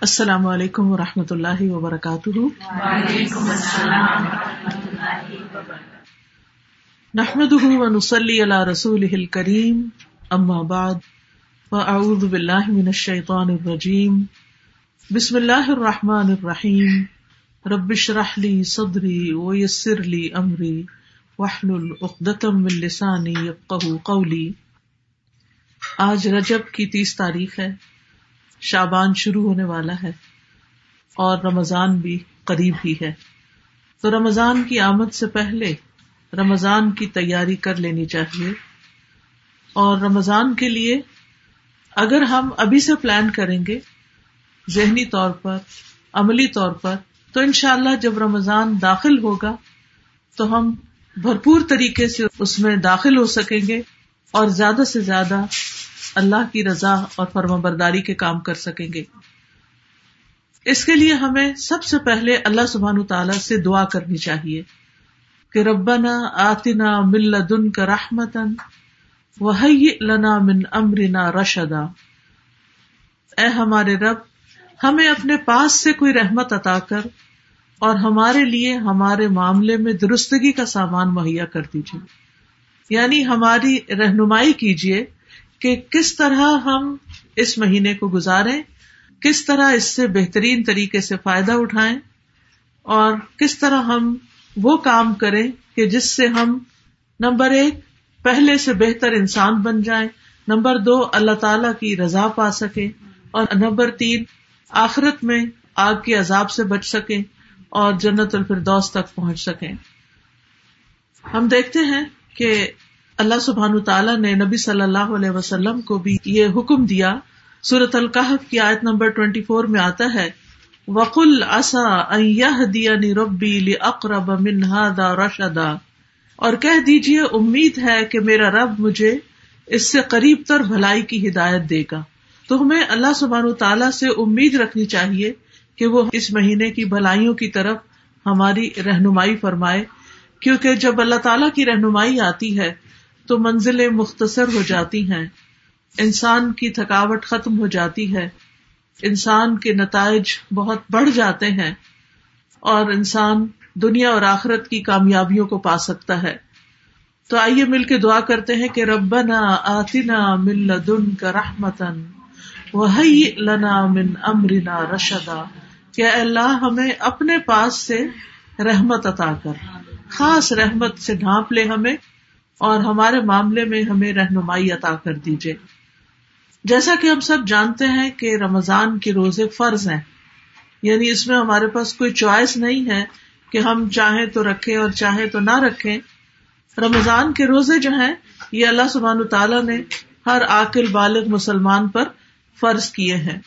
السلام علیکم و رحمۃ اللہ وبرکاتہ۔ نحمد ونسلی علی رسول کریم اما بعد فاعوذ باللہ من الشیطان الرجیم۔ بسم اللہ الرحمن الرحیم۔ ربش رحلی صدری ویسر لی امری وحلل عقدتم من لسانی قولی۔ آج رجب کی تیس تاریخ ہے۔ شابان شروع ہونے والا ہے اور رمضان بھی قریب ہی ہے۔ تو رمضان کی آمد سے پہلے رمضان کی تیاری کر لینی چاہیے۔ اور رمضان کے لیے اگر ہم ابھی سے پلان کریں گے ذہنی طور پر، عملی طور پر، تو ان شاء اللہ جب رمضان داخل ہوگا تو ہم بھرپور طریقے سے اس میں داخل ہو سکیں گے اور زیادہ سے زیادہ اللہ کی رضا اور فرما برداری کے کام کر سکیں گے۔ اس کے لیے ہمیں سب سے پہلے اللہ سبحان تعالی سے دعا کرنی چاہیے کہ ربنا آتنا مل دن کا رحمتن لنا من امرنا رشدا۔ اے ہمارے رب، ہمیں اپنے پاس سے کوئی رحمت عطا کر اور ہمارے لیے ہمارے معاملے میں درستگی کا سامان مہیا کر دیجیے۔ یعنی ہماری رہنمائی کیجیے کہ کس طرح ہم اس مہینے کو گزارے کس طرح اس سے بہترین طریقے سے فائدہ اٹھائیں، اور کس طرح ہم وہ کام کریں کہ جس سے ہم نمبر ایک پہلے سے بہتر انسان بن جائیں، نمبر دو اللہ تعالی کی رضا پا سکے اور نمبر تین آخرت میں آگ کے عذاب سے بچ سکے اور جنت الفردوس تک پہنچ سکیں۔ ہم دیکھتے ہیں کہ اللہ سبحان تعالیٰ نے نبی صلی اللہ علیہ وسلم کو بھی یہ حکم دیا۔ سورت القحف کی آیت نمبر ٹوینٹی فور میں آتا ہے، وقل اصا دیا ربی اقرب منہدا رشدا۔ اور کہہ دیجیے امید ہے کہ میرا رب مجھے اس سے قریب تر بھلائی کی ہدایت دے گا۔ تو ہمیں اللہ سبحان تعالیٰ سے امید رکھنی چاہیے کہ وہ اس مہینے کی بھلائیوں کی طرف ہماری رہنمائی فرمائے۔ کیونکہ جب اللہ تعالیٰ کی رہنمائی آتی ہے تو منزلیں مختصر ہو جاتی ہیں۔ انسان کی تھکاوٹ ختم ہو جاتی ہے۔ انسان کے نتائج بہت بڑھ جاتے ہیں اور انسان دنیا اور آخرت کی کامیابیوں کو پا سکتا ہے۔ تو آئیے مل کے دعا کرتے ہیں کہ ربنا آتنا من لدن کا رحمتن وہی لنا من امرنا رشدا۔ کہ اللہ ہمیں اپنے پاس سے رحمت عطا کر۔ خاص رحمت سے ڈھانپ لے ہمیں۔ اور ہمارے معاملے میں ہمیں رہنمائی عطا کر دیجیے جیسا کہ ہم سب جانتے ہیں کہ رمضان کے روزے فرض ہیں یعنی اس میں ہمارے پاس کوئی چوائس نہیں ہے کہ ہم چاہیں تو رکھیں اور چاہیں تو نہ رکھیں۔ رمضان کے روزے جو ہیں، یہ اللہ سبحان تعالیٰ نے ہر عقل بالغ مسلمان پر فرض کیے ہیں۔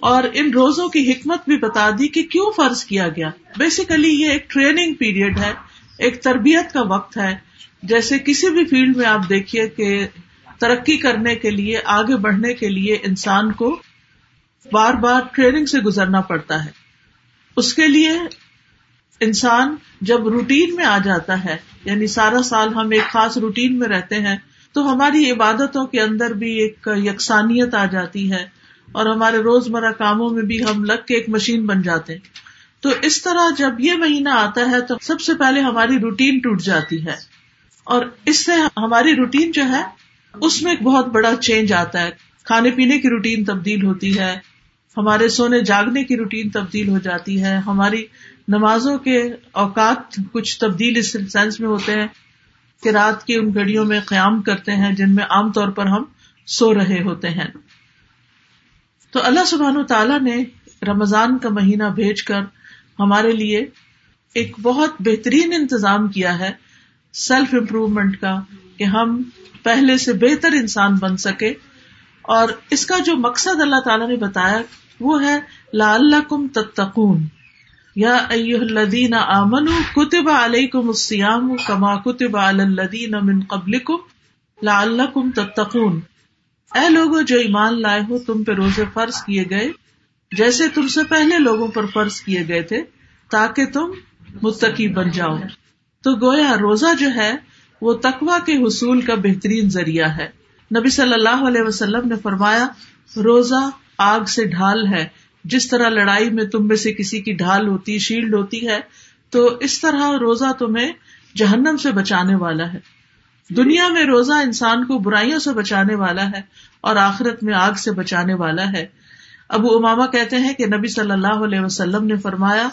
اور ان روزوں کی حکمت بھی بتا دی کہ کیوں فرض کیا گیا۔ بیسیکلی یہ ایک ٹریننگ پیریڈ ہے، ایک تربیت کا وقت ہے۔ جیسے کسی بھی فیلڈ میں آپ دیکھیے کہ ترقی کرنے کے لیے، آگے بڑھنے کے لیے انسان کو بار بار ٹریننگ سے گزرنا پڑتا ہے۔ اس کے لیے انسان جب روٹین میں آ جاتا ہے یعنی سارا سال ہم ایک خاص روٹین میں رہتے ہیں، تو ہماری عبادتوں کے اندر بھی ایک یکسانیت آ جاتی ہے اور ہمارے روز مرہ کاموں میں بھی ہم لگ کے ایک مشین بن جاتے ہیں۔ تو اس طرح جب یہ مہینہ آتا ہے، تو سب سے پہلے ہماری روٹین ٹوٹ جاتی ہے۔ اور اس سے ہماری روٹین جو ہے، اس میں ایک بہت بڑا چینج آتا ہے۔ کھانے پینے کی روٹین تبدیل ہوتی ہے، ہمارے سونے جاگنے کی روٹین تبدیل ہو جاتی ہے، ہماری نمازوں کے اوقات کچھ تبدیل اس سینس میں ہوتے ہیں کہ رات کی ان گھڑیوں میں قیام کرتے ہیں جن میں عام طور پر ہم سو رہے ہوتے ہیں۔ تو اللہ سبحان تعالیٰ نے رمضان کا مہینہ بھیج کر ہمارے لیے ایک بہت بہترین انتظام کیا ہے۔ سیلف امپروومنٹ کا کہ ہم پہلے سے بہتر انسان بن سکے اور اس کا جو مقصد اللہ تعالیٰ نے بتایا وہ ہے لا اللہ کم تتقون۔ یا الدین امن کتب علیہ کم السیام کما کتب الدین امن قبل کم لا اللہ کم تتقون۔ اے لوگوں جو ایمان لائے ہو، تم پہ روزے فرض کیے گئے، جیسے تم سے پہلے لوگوں پر فرض کیے گئے تھے، تاکہ تم متقی بن جاؤ۔ تو گویا روزہ جو ہے وہ تقوا کے حصول کا بہترین ذریعہ ہے۔ نبی صلی اللہ علیہ وسلم نے فرمایا، روزہ آگ سے ڈھال ہے۔ جس طرح لڑائی میں تم میں سے کسی کی ڈھال ہوتی، شیلڈ ہوتی ہے، تو اس طرح روزہ تمہیں جہنم سے بچانے والا ہے۔ دنیا میں روزہ انسان کو برائیوں سے بچانے والا ہے اور آخرت میں آگ سے بچانے والا ہے۔ ابو اماما کہتے ہیں کہ نبی صلی اللہ علیہ وسلم نے فرمایا،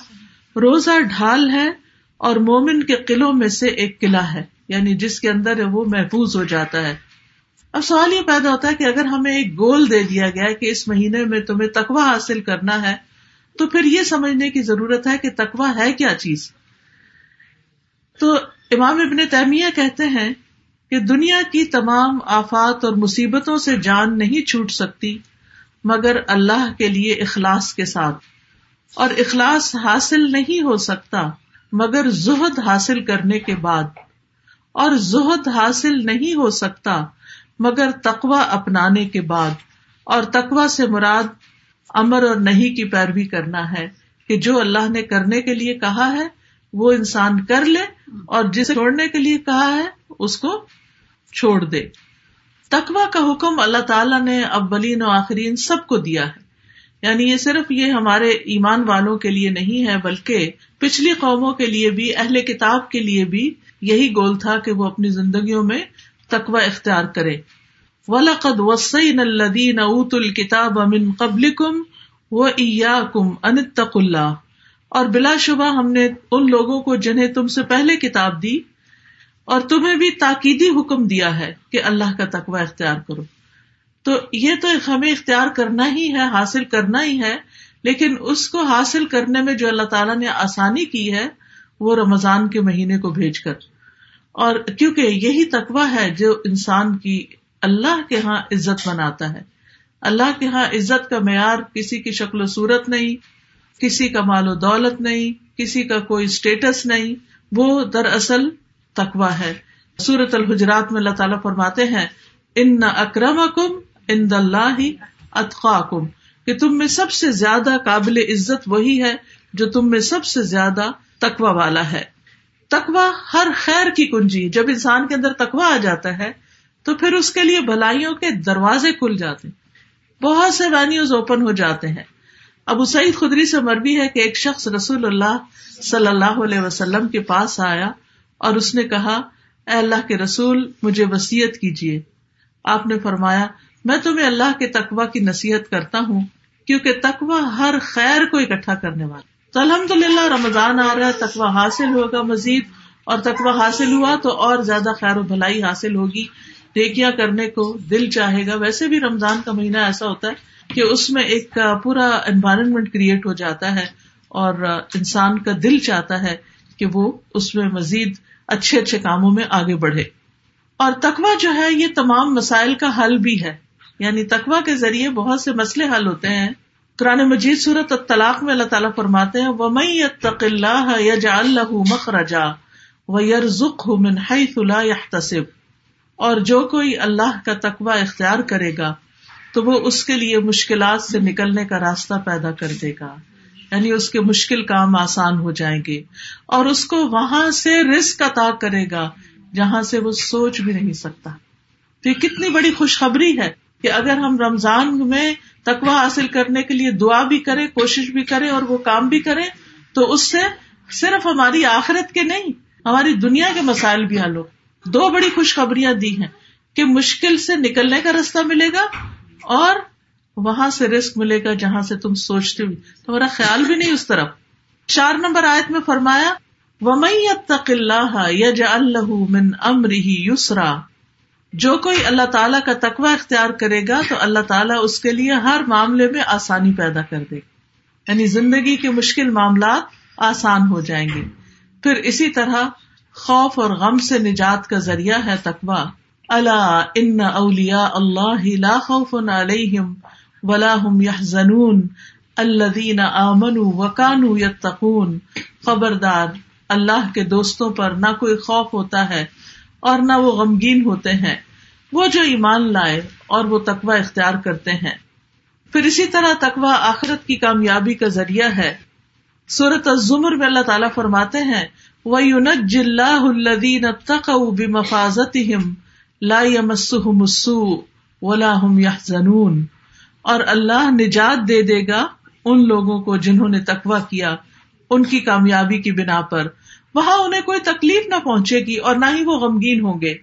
روزہ ڈھال ہے اور مومن کے قلعوں میں سے ایک قلعہ ہے یعنی جس کے اندر وہ محفوظ ہو جاتا ہے۔ اب سوال یہ پیدا ہوتا ہے کہ اگر ہمیں ایک گول دے دیا گیا کہ اس مہینے میں تمہیں تقوا حاصل کرنا ہے، تو پھر یہ سمجھنے کی ضرورت ہے کہ تقوا ہے کیا چیز؟ تو امام ابن تیمیہ کہتے ہیں کہ دنیا کی تمام آفات اور مصیبتوں سے جان نہیں چھوٹ سکتی، مگر اللہ کے لیے اخلاص کے ساتھ۔ اور اخلاص حاصل نہیں ہو سکتا۔ مگر زہد حاصل کرنے کے بعد۔ اور زہد حاصل نہیں ہو سکتا مگر تقوا اپنانے کے بعد۔ اور تقوا سے مراد امر اور نہیں کی پیروی کرنا ہے کہ جو اللہ نے کرنے کے لیے کہا ہے، وہ انسان کر لے اور جسے چھوڑنے کے لیے کہا ہے، اس کو چھوڑ دے۔ تقوا کا حکم اللہ تعالیٰ نے ابلین و آخرین سب کو دیا ہے۔ یعنی یہ صرف یہ ہمارے ایمان والوں کے لیے نہیں ہے، بلکہ پچھلی قوموں کے لیے بھی، اہل کتاب کے لیے بھی یہی گول تھا کہ وہ اپنی زندگیوں میں تقوا اختیار کرے۔ ولاقد وسین الدین اوت الکتاب امن قبل کم و ایا کم انتق اللہ اور بلا شبہ ہم نے ان لوگوں کو جنہیں تم سے پہلے کتاب دی اور تمہیں بھی تاکیدی حکم دیا ہے کہ اللہ کا تقوی اختیار کرو۔ تو یہ تو ہمیں اختیار کرنا ہی ہے، حاصل کرنا ہی ہے، لیکن اس کو حاصل کرنے میں جو اللہ تعالیٰ نے آسانی کی ہے، وہ رمضان کے مہینے کو بھیج کر۔ اور کیونکہ یہی تقوی ہے جو انسان کی اللہ کے ہاں عزت بناتا ہے۔ اللہ کے ہاں عزت کا معیار کسی کی شکل و صورت نہیں، کسی کا مال و دولت نہیں، کسی کا کوئی اسٹیٹس نہیں، وہ دراصل تقوا ہے۔ سورت الحجرات میں اللہ تعالیٰ فرماتے ہیں ان نہ اکرم کم ان اللہ اطخا کم کہ تم میں سب سے زیادہ قابل عزت وہی ہے جو تم میں سب سے زیادہ تقوا والا ہے۔ تقوا ہر خیر کی کنجی، جب انسان کے اندر تقوا آ جاتا ہے، تو پھر اس کے لیے بھلائیوں کے دروازے کھل جاتے بہت سے وینیوز اوپن ہو جاتے ہیں۔ ابو سعید خدری سے مربی ہے کہ ایک شخص رسول اللہ صلی اللہ علیہ وسلم کے پاس آیا اور اس نے کہا، اے اللہ کے رسول، مجھے وسیعت کیجیے آپ نے فرمایا میں تمہیں اللہ کے تقوا کی نصیحت کرتا ہوں، کیونکہ تقوا ہر خیر کو اکٹھا کرنے والا تو الحمد للہ رمضان آ رہا ہے تقوا حاصل ہوگا مزید، اور تقوا حاصل ہوا تو اور زیادہ خیر و بھلائی حاصل ہوگی۔ ٹیکیاں کرنے کو دل چاہے گا۔ ویسے بھی رمضان کا مہینہ ایسا ہوتا ہے کہ اس میں ایک پورا انوائرمنٹ کریٹ ہو جاتا ہے، اور انسان کا دل چاہتا ہے کہ وہ اس میں مزید اچھے اچھے کاموں میں آگے بڑھے۔ اور تقوا جو ہے، یہ تمام مسائل کا حل بھی ہے۔ یعنی تقوا کے ذریعے بہت سے مسئلے حل ہوتے ہیں۔ قرآن مجید صورت طلاق میں اللہ تعالیٰ فرماتے ہیں وہ میں تق اللہ یا جا اللہ مخرجا و یرزق من اور جو کوئی اللہ کا تقوا اختیار کرے گا، تو وہ اس کے لیے مشکلات سے نکلنے کا راستہ پیدا کر دے گا۔ یعنی اس کے مشکل کام آسان ہو جائیں گے۔ اور اس کو وہاں سے رسک عطا کرے گا، جہاں سے وہ سوچ بھی نہیں سکتا۔ تو یہ کتنی بڑی خوشخبری ہے۔ کہ اگر ہم رمضان میں تقوا حاصل کرنے کے لیے دعا بھی کرے کوشش بھی کرے اور وہ کام بھی کرے تو اس سے صرف ہماری آخرت کے نہیں، ہماری دنیا کے مسائل بھی حل ہو۔ دو بڑی خوشخبریاں دی ہیں کہ مشکل سے نکلنے کا راستہ ملے گا اور وہاں سے رسک ملے گا جہاں سے تم سوچتے ہوئی تمہارا خیال بھی نہیں اس طرف۔ چار نمبر آیت میں فرمایا اللہ اللہ من یسرا جو کوئی اللہ تعالیٰ کا تقوی اختیار کرے گا تو اللہ تعالیٰ اس کے لیے ہر معاملے میں آسانی پیدا کر دے گا۔ یعنی زندگی کے مشکل معاملات آسان ہو جائیں گے۔ پھر اسی طرح خوف اور غم سے نجات کا ذریعہ ہے تقوا اللہ ان اولیا اللہ لا خوف علیہم ولا ہم یا زنون اللہ دین امن وکان یتقون۔ خبردار، اللہ کے دوستوں پر نہ کوئی خوف ہوتا ہے اور نہ وہ غمگین ہوتے ہیں۔ وہ جو ایمان لائے اور وہ تقوا اختیار کرتے ہیں۔ پھر اسی طرح تقوا آخرت کی کامیابی کا ذریعہ ہے۔ صورت الزمر میں اللہ تعالیٰ فرماتے ہیں وہ یونج اللہ الدین تق بفاظت لا مسو ولا ہم یا اور اللہ نجات دے دے گا ان لوگوں کو جنہوں نے تقوا کیا ان کی کامیابی کی بنا پر۔ وہاں انہیں کوئی تکلیف نہ پہنچے گی اور نہ ہی وہ غمگین ہوں گے۔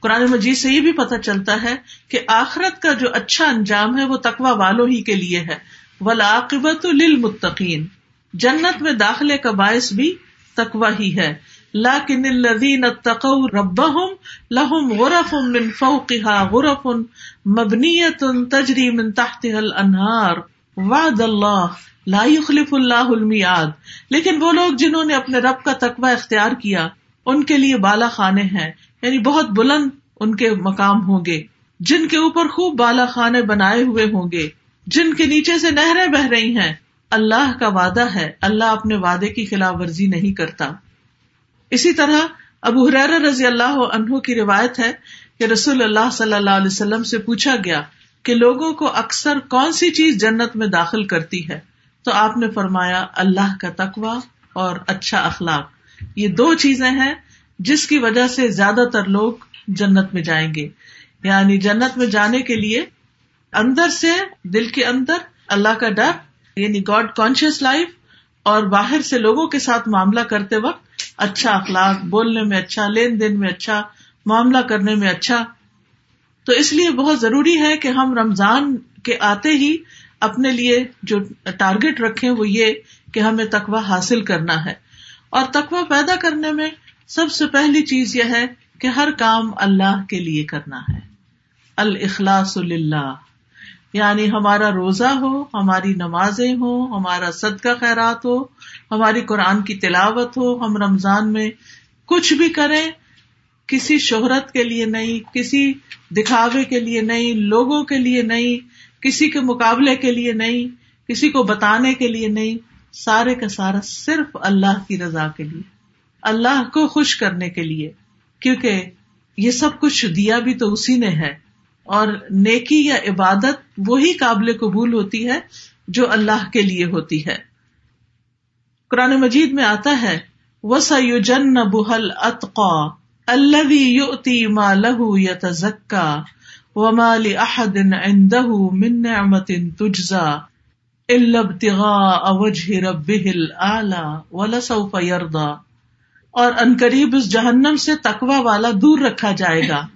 قرآن مجید سے یہ بھی پتا چلتا ہے کہ آخرت کا جو اچھا انجام ہے وہ تقوا والوں ہی کے لیے ہے۔ ولاقبت للمتقین جنت میں داخلے کا باعث بھی تقوا ہی ہے۔ لاکن الذین اتقوا ربهم لهم غرف من فوقها غرف مبنیة تجری من تحتها الانہار وعد اللہ لا يخلف اللہ المیعاد۔ لیکن وہ لوگ جنہوں نے اپنے رب کا تقوی اختیار کیا، ان کے لیے بالا خانے ہیں یعنی بہت بلند ان کے مقام ہوں گے، جن کے اوپر خوب بالا خانے بنائے ہوئے ہوں گے، جن کے نیچے سے نہریں بہ رہی ہیں۔ اللہ کا وعدہ ہے، اللہ اپنے وعدے کی خلاف ورزی نہیں کرتا۔ اسی طرح ابو حرار رضی اللہ عنہ کی روایت ہے کہ رسول اللہ صلی اللہ علیہ وسلم سے پوچھا گیا کہ لوگوں کو اکثر کون سی چیز جنت میں داخل کرتی ہے؟ تو آپ نے فرمایا اللہ کا تقوی اور اچھا اخلاق۔ یہ دو چیزیں ہیں جس کی وجہ سے زیادہ تر لوگ جنت میں جائیں گے۔ یعنی جنت میں جانے کے لیے اندر سے دل کے اندر اللہ کا ڈر یعنی گاڈ کانشیس لائف اور باہر سے لوگوں کے ساتھ معاملہ کرتے وقت اچھا اخلاق، بولنے میں اچھا لین دین میں اچھا معاملہ کرنے میں اچھا۔ تو اس لیے بہت ضروری ہے کہ ہم رمضان کے آتے ہی اپنے لیے جو ٹارگیٹ رکھے وہ یہ کہ ہمیں تقوا حاصل کرنا ہے۔ اور تقوا پیدا کرنے میں سب سے پہلی چیز یہ ہے کہ ہر کام اللہ کے لیے کرنا ہے۔ الخلاص اللہ یعنی ہمارا روزہ ہو، ہماری نمازیں ہو ہمارا صدقہ خیرات ہو، ہماری قرآن کی تلاوت ہو، ہم رمضان میں کچھ بھی کریں، کسی شہرت کے لیے نہیں، کسی دکھاوے کے لیے نہیں، لوگوں کے لیے نہیں کسی کے مقابلے کے لیے نہیں، کسی کو بتانے کے لیے نہیں، سارے کا سارا صرف اللہ کی رضا کے لیے، اللہ کو خوش کرنے کے لیے، کیونکہ یہ سب کچھ دیا بھی تو اسی نے ہے۔ اور نیکی یا عبادت وہی قابل قبول ہوتی ہے جو اللہ کے لیے ہوتی ہے۔ قرآن مجید میں آتا ہے وسا یو جن بحل اطقا اللہ یوتی ما لہو یا تزکا وما لأحد عنده من نعمت تجزا الا ابتغاء وجه ربه الاعلى ولسوف يرضى اور انقریب اس جہنم سے تقوا والا دور رکھا جائے گا۔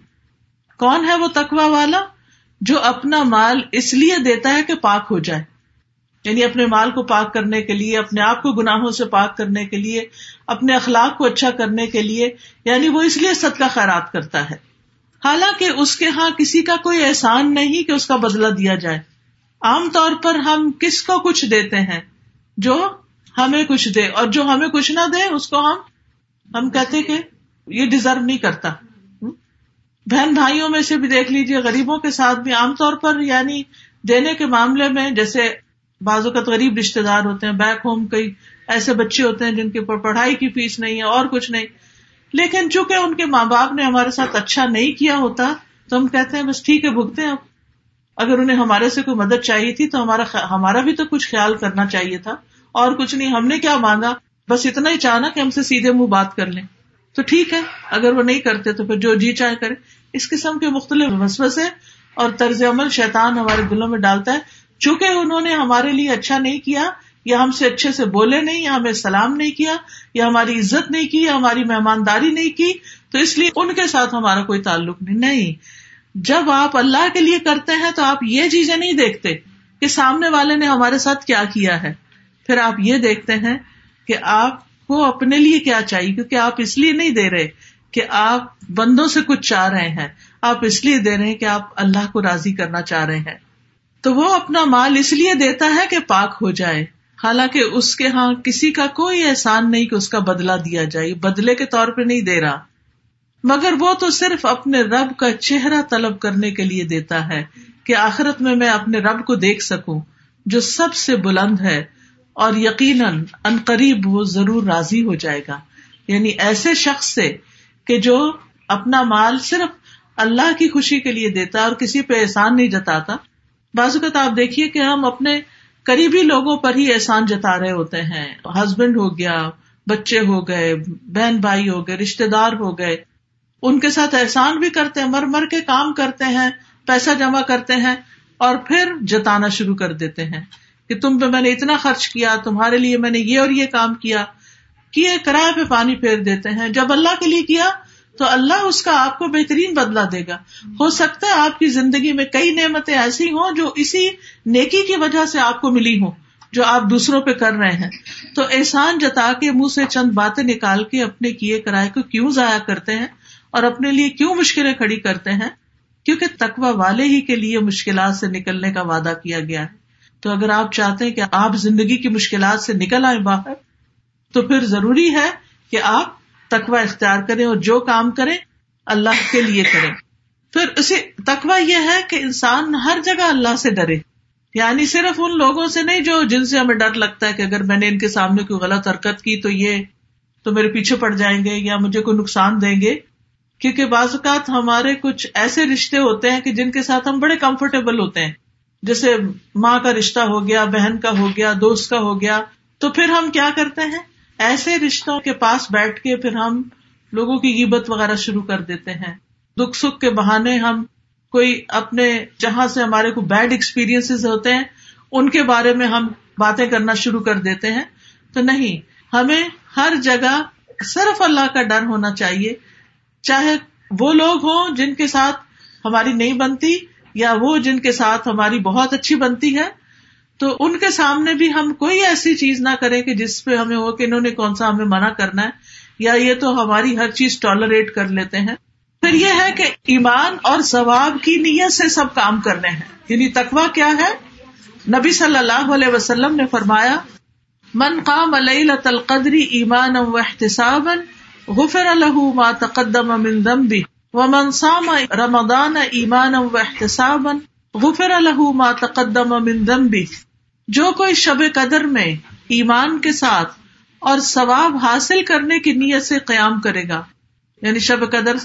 کون ہے وہ تقوا والا؟ جو اپنا مال اس لیے دیتا ہے کہ پاک ہو جائے۔ یعنی اپنے مال کو پاک کرنے کے لیے، اپنے آپ کو گناہوں سے پاک کرنے کے لیے، اپنے اخلاق کو اچھا کرنے کے لیے یعنی وہ اس لیے صدقہ خیرات کرتا ہے۔ حالانکہ اس کے ہاں کسی کا کوئی احسان نہیں کہ اس کا بدلا دیا جائے۔ عام طور پر ہم کس کو کچھ دیتے ہیں؟ جو ہمیں کچھ دے۔ اور جو ہمیں کچھ نہ دے، اس کو ہم ہم کہتے کہ یہ ڈیزرو نہیں کرتا۔ بہن بھائیوں میں سے بھی دیکھ لیجیے غریبوں کے ساتھ بھی عام طور پر یعنی دینے کے معاملے میں جیسے بعض اوقات غریب رشتے دار ہوتے ہیں بیک ہوم کئی ایسے بچے ہوتے ہیں جن کے اوپر پڑھائی کی فیس نہیں ہے، اور کچھ نہیں۔ لیکن چونکہ ان کے ماں باپ نے ہمارے ساتھ اچھا نہیں کیا ہوتا، تو ہم کہتے ہیں، بس ٹھیک ہے، بھگتے اب اگر انہیں ہمارے سے کوئی مدد چاہیے تھی، تو ہمارا ہمارا بھی تو کچھ خیال کرنا چاہیے تھا۔ اور کچھ نہیں، ہم نے کیا مانگا؟ بس اتنا ہی چاہنا کہ ہم سے سیدھے منہ بات کر لیں۔ تو ٹھیک ہے، اگر وہ نہیں کرتے تو پھر جو جی چاہے کرے۔ اس قسم کے مختلف وسوسے اور طرز عمل شیطان ہمارے دلوں میں ڈالتا ہے۔ چونکہ انہوں نے ہمارے لیے اچھا نہیں کیا یا ہم سے اچھے سے بولے نہیں، یا ہمیں سلام نہیں کیا، یا ہماری عزت نہیں کی، یا ہماری مہمانداری نہیں کی، تو اس لیے ان کے ساتھ ہمارا کوئی تعلق نہیں۔ نہیں، جب آپ اللہ کے لیے کرتے ہیں تو آپ یہ چیزیں نہیں دیکھتے کہ سامنے والے نے ہمارے ساتھ کیا کیا ہے۔ پھر آپ یہ دیکھتے ہیں کہ آپ کو اپنے لیے کیا چاہیے، کیونکہ آپ اس لیے نہیں دے رہے کہ آپ بندوں سے کچھ چاہ رہے ہیں۔ آپ اس لیے دے رہے ہیں کہ آپ اللہ کو راضی کرنا چاہ رہے ہیں۔ تو وہ اپنا مال اس لیے دیتا ہے کہ پاک ہو جائے۔ حالانکہ اس کے ہاں کسی کا کوئی احسان نہیں کہ اس کا بدلا دیا جائے، بدلے کے طور پہ نہیں دے رہا۔ مگر وہ تو صرف اپنے رب کا چہرہ طلب کرنے کے لیے دیتا ہے کہ آخرت میں میں اپنے رب کو دیکھ سکوں، جو سب سے بلند ہے۔ اور یقیناً ان قریب وہ ضرور راضی ہو جائے گا۔ یعنی ایسے شخص سے کہ جو اپنا مال صرف اللہ کی خوشی کے لیے دیتا اور کسی پہ احسان نہیں جتاتا۔ بازو کا آپ دیکھیے کہ ہم اپنے قریبی لوگوں پر ہی احسان جتا رہے ہوتے ہیں۔ ہسبینڈ ہو گیا، بچے ہو گئے، بہن بھائی ہو گئے رشتے دار ہو گئے۔ ان کے ساتھ احسان بھی کرتے ہیں، مر مر کے کام کرتے ہیں، پیسہ جمع کرتے ہیں اور پھر جتانا شروع کر دیتے ہیں کہ تم پہ میں نے اتنا خرچ کیا، تمہارے لیے میں نے یہ اور یہ کام کیا۔ کیے، کرائے پہ پانی پھیر دیتے ہیں۔ جب اللہ کے لیے کیا تو اللہ اس کا آپ کو بہترین بدلا دے گا۔ ہو سکتا ہے آپ کی زندگی میں کئی نعمتیں ایسی ہوں جو اسی نیکی کی وجہ سے آپ کو ملی ہوں، جو آپ دوسروں پہ کر رہے ہیں۔ تو احسان جتا کے منہ سے چند باتیں نکال کے اپنے کیے کرائے کو کیوں ضائع کرتے ہیں اور اپنے لیے کیوں مشکلیں کھڑی کرتے ہیں؟ کیونکہ تقوا والے ہی کے لیے مشکلات سے نکلنے کا وعدہ کیا گیا ہے۔ تو اگر آپ چاہتے ہیں کہ آپ زندگی کی مشکلات سے نکل آئے باہر، تو پھر ضروری ہے کہ آپ تقوا اختیار کریں اور جو کام کریں اللہ کے لیے کریں۔ پھر اسی تقوا یہ ہے کہ انسان ہر جگہ اللہ سے ڈرے۔ یعنی صرف ان لوگوں سے نہیں جو جن سے ہمیں ڈر لگتا ہے کہ اگر میں نے ان کے سامنے کوئی غلط حرکت کی تو یہ تو میرے پیچھے پڑ جائیں گے یا مجھے کوئی نقصان دیں گے۔ کیونکہ بعض اوقات ہمارے کچھ ایسے رشتے ہوتے ہیں کہ جن کے ساتھ ہم بڑے کمفرٹیبل ہوتے ہیں۔ جیسے ماں کا رشتہ ہو گیا، بہن کا ہو گیا، دوست کا ہو گیا، تو پھر ہم کیا کرتے ہیں؟ ایسے رشتوں کے پاس بیٹھ کے پھر ہم لوگوں کی عبت وغیرہ شروع کر دیتے ہیں۔ دکھ سکھ کے بہانے ہم کوئی اپنے جہاں سے ہمارے کو بیڈ ایکسپیرئنس ہوتے ہیں، ان کے بارے میں ہم باتیں کرنا شروع کر دیتے ہیں۔ تو نہیں، ہمیں ہر جگہ صرف اللہ کا ڈر ہونا چاہیے۔ چاہے وہ لوگ ہوں جن کے ساتھ ہماری نہیں بنتی، یا وہ جن کے ساتھ ہماری بہت اچھی بنتی ہے تو ان کے سامنے بھی ہم کوئی ایسی چیز نہ کریں کہ جس پہ ہمیں ہو کہ انہوں نے کون سا ہمیں منع کرنا ہے، یا یہ تو ہماری ہر چیز ٹالریٹ کر لیتے ہیں۔ پھر یہ ہے کہ ایمان اور ثواب کی نیت سے سب کام کرنے ہیں۔ یعنی تقوا کیا ہے؟ نبی صلی اللہ علیہ وسلم نے فرمایا، من قام لیلۃ القدر ایمان و احتساب غفر له ما تقدم من ذنبه، ومن صام رمضان ایمان و احتساب غفر له ما تقدم من ذنبه۔ جو کوئی شب قدر میں ایمان کے ساتھ اور ثواب حاصل کرنے کی نیت سے قیام کرے گا۔ یعنی شب قدر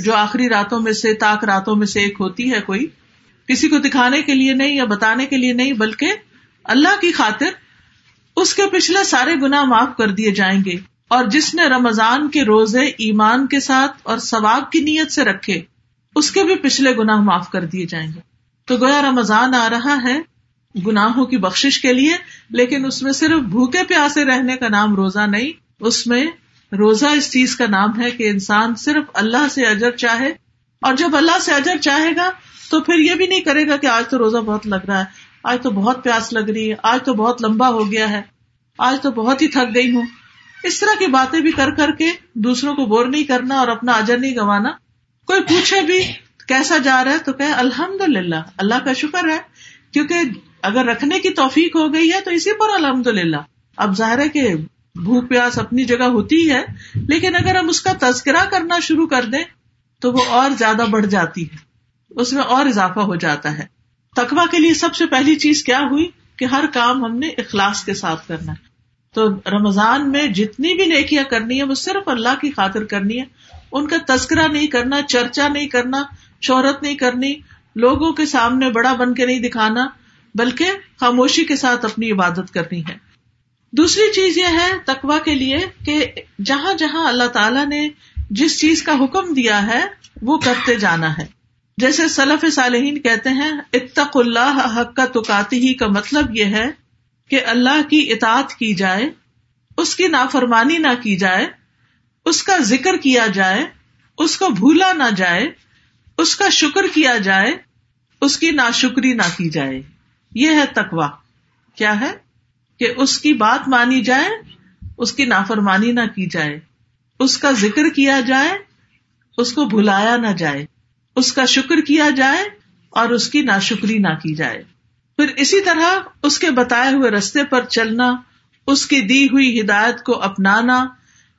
جو آخری راتوں میں سے تاک راتوں میں سے ایک ہوتی ہے کوئی، کسی کو دکھانے کے لیے نہیں یا بتانے کے لیے نہیں، بلکہ اللہ کی خاطر اس کے پچھلے سارے گنا معاف کر دیے جائیں گے۔ اور جس نے رمضان کے روزے ایمان کے ساتھ اور ثواب کی نیت سے رکھے، اس کے بھی پچھلے گنا معاف کر دیے جائیں گے۔ تو گویا رمضان آ رہا ہے۔ گناہوں کی بخش کے لیے، لیکن اس میں صرف بھوکے پیاسے رہنے کا نام روزہ نہیں، اس میں روزہ اس چیز کا نام ہے کہ انسان صرف اللہ سے اجر چاہے، اور جب اللہ سے اجر چاہے گا تو پھر یہ بھی نہیں کرے گا کہ آج تو روزہ بہت لگ رہا ہے، آج تو بہت پیاس لگ رہی ہے، آج تو بہت لمبا ہو گیا ہے، آج تو بہت ہی تھک گئی ہوں۔ اس طرح کی باتیں بھی کر کر کے دوسروں کو بور نہیں کرنا اور اپنا اجر نہیں گنوانا کوئی پوچھے بھی کیسا جا رہا ہے تو کہ الحمد للہ اللہ کا شکر ہے، کیونکہ اگر رکھنے کی توفیق ہو گئی ہے تو اسی پر الحمد للہ اب ظاہر ہے کہ بھوک پیاس اپنی جگہ ہوتی ہے، لیکن اگر ہم اس کا تذکرہ کرنا شروع کر دیں تو وہ اور زیادہ بڑھ جاتی ہے۔ اس میں اور اضافہ ہو جاتا ہے۔ تقوا کے لیے سب سے پہلی چیز کیا ہوئی؟ کہ ہر کام ہم نے اخلاص کے ساتھ کرنا ہے۔ تو رمضان میں جتنی بھی نیکیاں کرنی ہے وہ صرف اللہ کی خاطر کرنی ہے ان کا تذکرہ نہیں کرنا، چرچا نہیں کرنا، شہرت نہیں کرنی، لوگوں کے سامنے بڑا بن کے نہیں دکھانا۔ بلکہ خاموشی کے ساتھ اپنی عبادت کرنی ہے۔ دوسری چیز یہ ہے تقوا کے لیے کہ جہاں جہاں اللہ تعالیٰ نے جس چیز کا حکم دیا ہے، وہ کرتے جانا ہے۔ جیسے سلف صالحین کہتے ہیں اتق اللہ حق کا تکاتی ہی کا مطلب یہ ہے کہ اللہ کی اطاعت کی جائے، اس کی نافرمانی نہ کی جائے، اس کا ذکر کیا جائے، اس کو بھولا نہ جائے، اس کا شکر کیا جائے، اس کی ناشکری نہ کی جائے۔ یہ ہے تقوا کیا ہے؟ کہ اس کی بات مانی جائے، اس کی نافرمانی نہ کی جائے، اس کا ذکر کیا جائے، اس کو بھلایا نہ جائے، اس کا شکر کیا جائے اور اس کی ناشکری نہ کی جائے۔ پھر اسی طرح اس کے بتائے ہوئے رستے پر چلنا، اس کی دی ہوئی ہدایت کو اپنانا،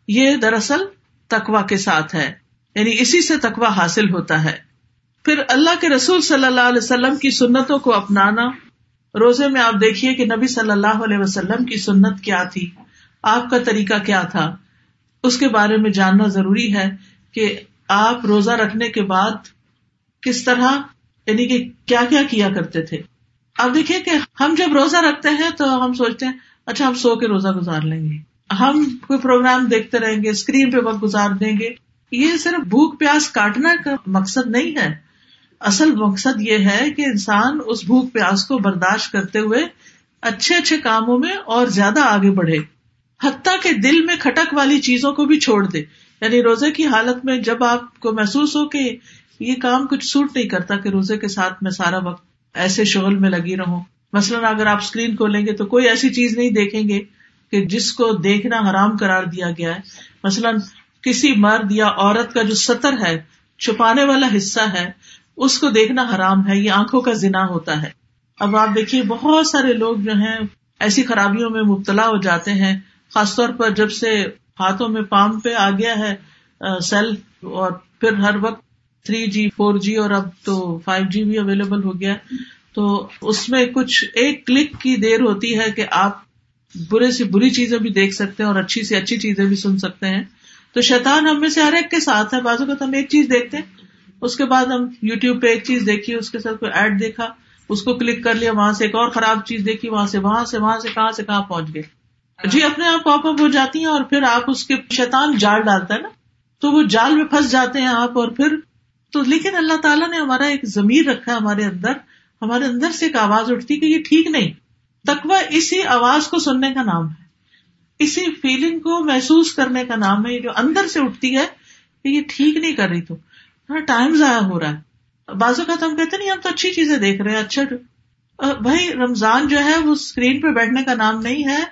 یہ دراصل تقوا کے ساتھ ہے۔ یعنی اسی سے تقوا حاصل ہوتا ہے۔ پھر اللہ کے رسول صلی اللہ علیہ وسلم کی سنتوں کو اپنانا روزے میں آپ دیکھیے کہ نبی صلی اللہ علیہ وسلم کی سنت کیا تھی؟ آپ کا طریقہ کیا تھا؟ اس کے بارے میں جاننا ضروری ہے کہ آپ روزہ رکھنے کے بعد کس طرح یعنی کہ کیا کیا کیا کرتے تھے؟ آپ دیکھیے کہ ہم جب روزہ رکھتے ہیں تو ہم سوچتے ہیں اچھا ہم سو کے روزہ گزار لیں گے۔ ہم کوئی پروگرام دیکھتے رہیں گے، اسکرین پہ وقت گزار دیں گے۔ یہ صرف بھوک پیاس کاٹنا کا مقصد نہیں ہے۔ اصل مقصد یہ ہے کہ انسان اس بھوک پیاس کو برداشت کرتے ہوئے اچھے اچھے کاموں میں اور زیادہ آگے بڑھے۔ حتیٰ کے دل میں کھٹک والی چیزوں کو بھی چھوڑ دے۔ یعنی روزے کی حالت میں جب آپ کو محسوس ہو کہ یہ کام کچھ سوٹ نہیں کرتا کہ روزے کے ساتھ میں سارا وقت ایسے شغل میں لگی رہوں۔ مثلاً اگر آپ اسکرین کھولیں گے تو کوئی ایسی چیز نہیں دیکھیں گے کہ جس کو دیکھنا حرام قرار دیا گیا ہے۔ مثلاً کسی مرد یا عورت کا جو سطر ہے، چھپانے والا حصہ ہے اس کو دیکھنا حرام ہے، یہ آنکھوں کا ذنا ہوتا ہے۔ اب آپ دیکھیے، بہت سارے لوگ جو ہیں، ایسی خرابیوں میں مبتلا ہو جاتے ہیں۔ خاص طور پر جب سے ہاتھوں میں پام پہ آ گیا ہے سیل، اور پھر ہر وقت تھری جی فور جی اور اب تو فائیو جی بھی اویلیبل ہو گیا۔ تو اس میں کچھ ایک کلک کی دیر ہوتی ہے کہ آپ برے سے بری چیزیں بھی دیکھ سکتے ہیں اور اچھی سے اچھی چیزیں بھی سن سکتے ہیں۔ تو شیطان ہم میں سے ہر ایک کے ساتھ ہے بازو کا تو ہم ایک چیز دیکھتے ہیں اس کے بعد ہم یو ٹیوب پہ ایک چیز دیکھی، اس کے ساتھ کوئی ایڈ دیکھا، اس کو کلک کر لیا، وہاں سے ایک اور خراب چیز دیکھی، وہاں سے وہاں سے وہاں سے، کہاں سے، کہاں پہنچ گئے۔ جی اپنے آپ پاپ اپ ہو جاتی ہیں اور پھر آپ اس کے شیطان جال ڈالتا ہے نا، تو وہ جال میں پھنس جاتے ہیں آپ اور پھر تو لیکن اللہ تعالیٰ نے ہمارا ایک ضمیر رکھا ہے ہمارے اندر ہمارے اندر سے ایک آواز اٹھتی کہ یہ ٹھیک نہیں تکوا اسی آواز کو سننے کا نام ہے، اسی فیلنگ کو محسوس کرنے کا نام ہے جو اندر سے اٹھتی ہے کہ یہ ٹھیک نہیں کر رہی تو۔ ٹائم ضائع ہو رہا ہے۔ بازو کا تو ہم کہتے نہیں، ہم تو اچھی چیزیں دیکھ رہے ہیں اچھا۔ بھائی، رمضان جو ہے، وہ اسکرین پہ بیٹھنے کا نام نہیں ہے۔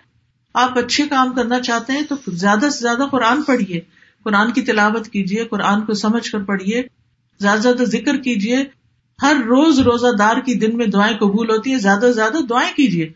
آپ اچھے کام کرنا چاہتے ہیں تو زیادہ سے زیادہ قرآن پڑھیے۔ قرآن کی تلاوت کیجیے، قرآن کو سمجھ کر پڑھیے۔ زیادہ سے زیادہ ذکر کیجیے۔ ہر روز روزہ دار کی دن میں دعائیں قبول ہوتی ہیں۔ زیادہ سے زیادہ دعائیں کیجیے۔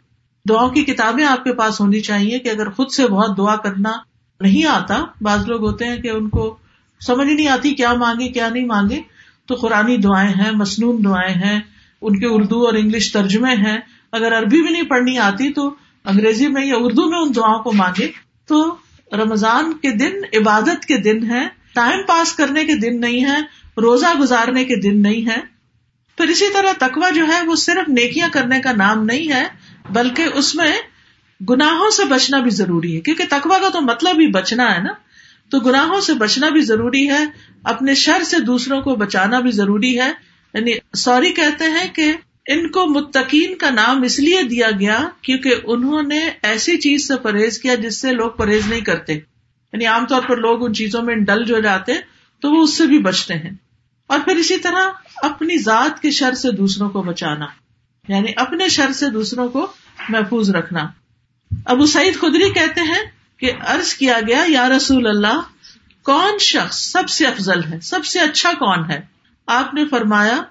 دعاؤں کی کتابیں آپ کے پاس ہونی چاہیے کہ اگر خود سے بہت دعا کرنا نہیں آتا، بعض لوگ ہوتے ہیں کہ ان کو سمجھ نہیں آتی کیا مانگے کیا نہیں مانگے تو قرآن دعائیں ہیں مصنون دعائیں ہیں، ان کے اردو اور انگلش ترجمے ہیں۔ اگر عربی بھی نہیں پڑھنی آتی تو انگریزی میں یا اردو میں ان دعاؤں کو مانگے تو رمضان کے دن عبادت کے دن ہے ٹائم پاس کرنے کے دن نہیں ہے روزہ گزارنے کے دن نہیں ہے پھر اسی طرح تقوا جو ہے، وہ صرف نیکیاں کرنے کا نام نہیں ہے، بلکہ اس میں گناہوں سے بچنا بھی ضروری ہے۔ کیونکہ تقوا کا تو مطلب ہی بچنا ہے نا۔ تو گناہوں سے بچنا بھی ضروری ہے، اپنے شر سے دوسروں کو بچانا بھی ضروری ہے۔ یعنی سوری کہتے ہیں کہ ان کو متقین کا نام اس لیے دیا گیا کیونکہ انہوں نے ایسی چیز سے پرہیز کیا جس سے لوگ پرہیز نہیں کرتے۔ یعنی عام طور پر لوگ ان چیزوں میں ڈل جو جاتے تو وہ اس سے بھی بچتے ہیں۔ اور پھر اسی طرح اپنی ذات کے شر سے دوسروں کو بچانا یعنی اپنے شر سے دوسروں کو محفوظ رکھنا۔ ابو سعید خدری کہتے ہیں کہ ارض کیا گیا، یا رسول اللہ، کون شخص سب سے افضل ہے، سب سے اچھا کون ہے؟ آپ نے فرمایا،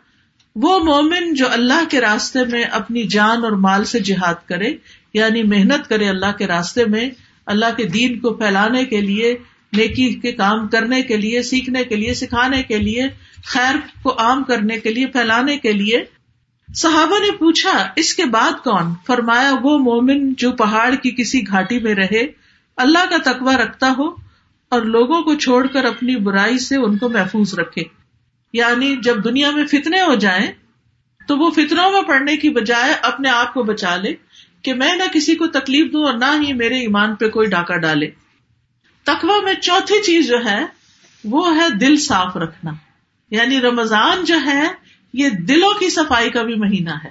وہ مومن جو اللہ کے راستے میں اپنی جان اور مال سے جہاد کرے یعنی محنت کرے اللہ کے راستے میں، اللہ کے دین کو پھیلانے کے لیے، نیکی کے کام کرنے کے لیے، سیکھنے کے لیے، سکھانے کے لیے، خیر کو عام کرنے کے لیے، پھیلانے کے لیے۔ صحابہ نے پوچھا، اس کے بعد کون؟ فرمایا، وہ مومن جو پہاڑ کی کسی گھاٹی میں رہے اللہ کا تقوی رکھتا ہو اور لوگوں کو چھوڑ کر اپنی برائی سے ان کو محفوظ رکھے۔ یعنی جب دنیا میں فتنے ہو جائیں تو وہ فطروں میں پڑنے کی بجائے اپنے آپ کو بچا لے کہ میں نہ کسی کو تکلیف دوں اور نہ ہی میرے ایمان پہ کوئی ڈاکہ ڈالے۔ تقوا میں چوتھی چیز جو ہے وہ ہے دل صاف رکھنا۔ یعنی رمضان جو ہے یہ دلوں کی صفائی کا بھی مہینہ ہے۔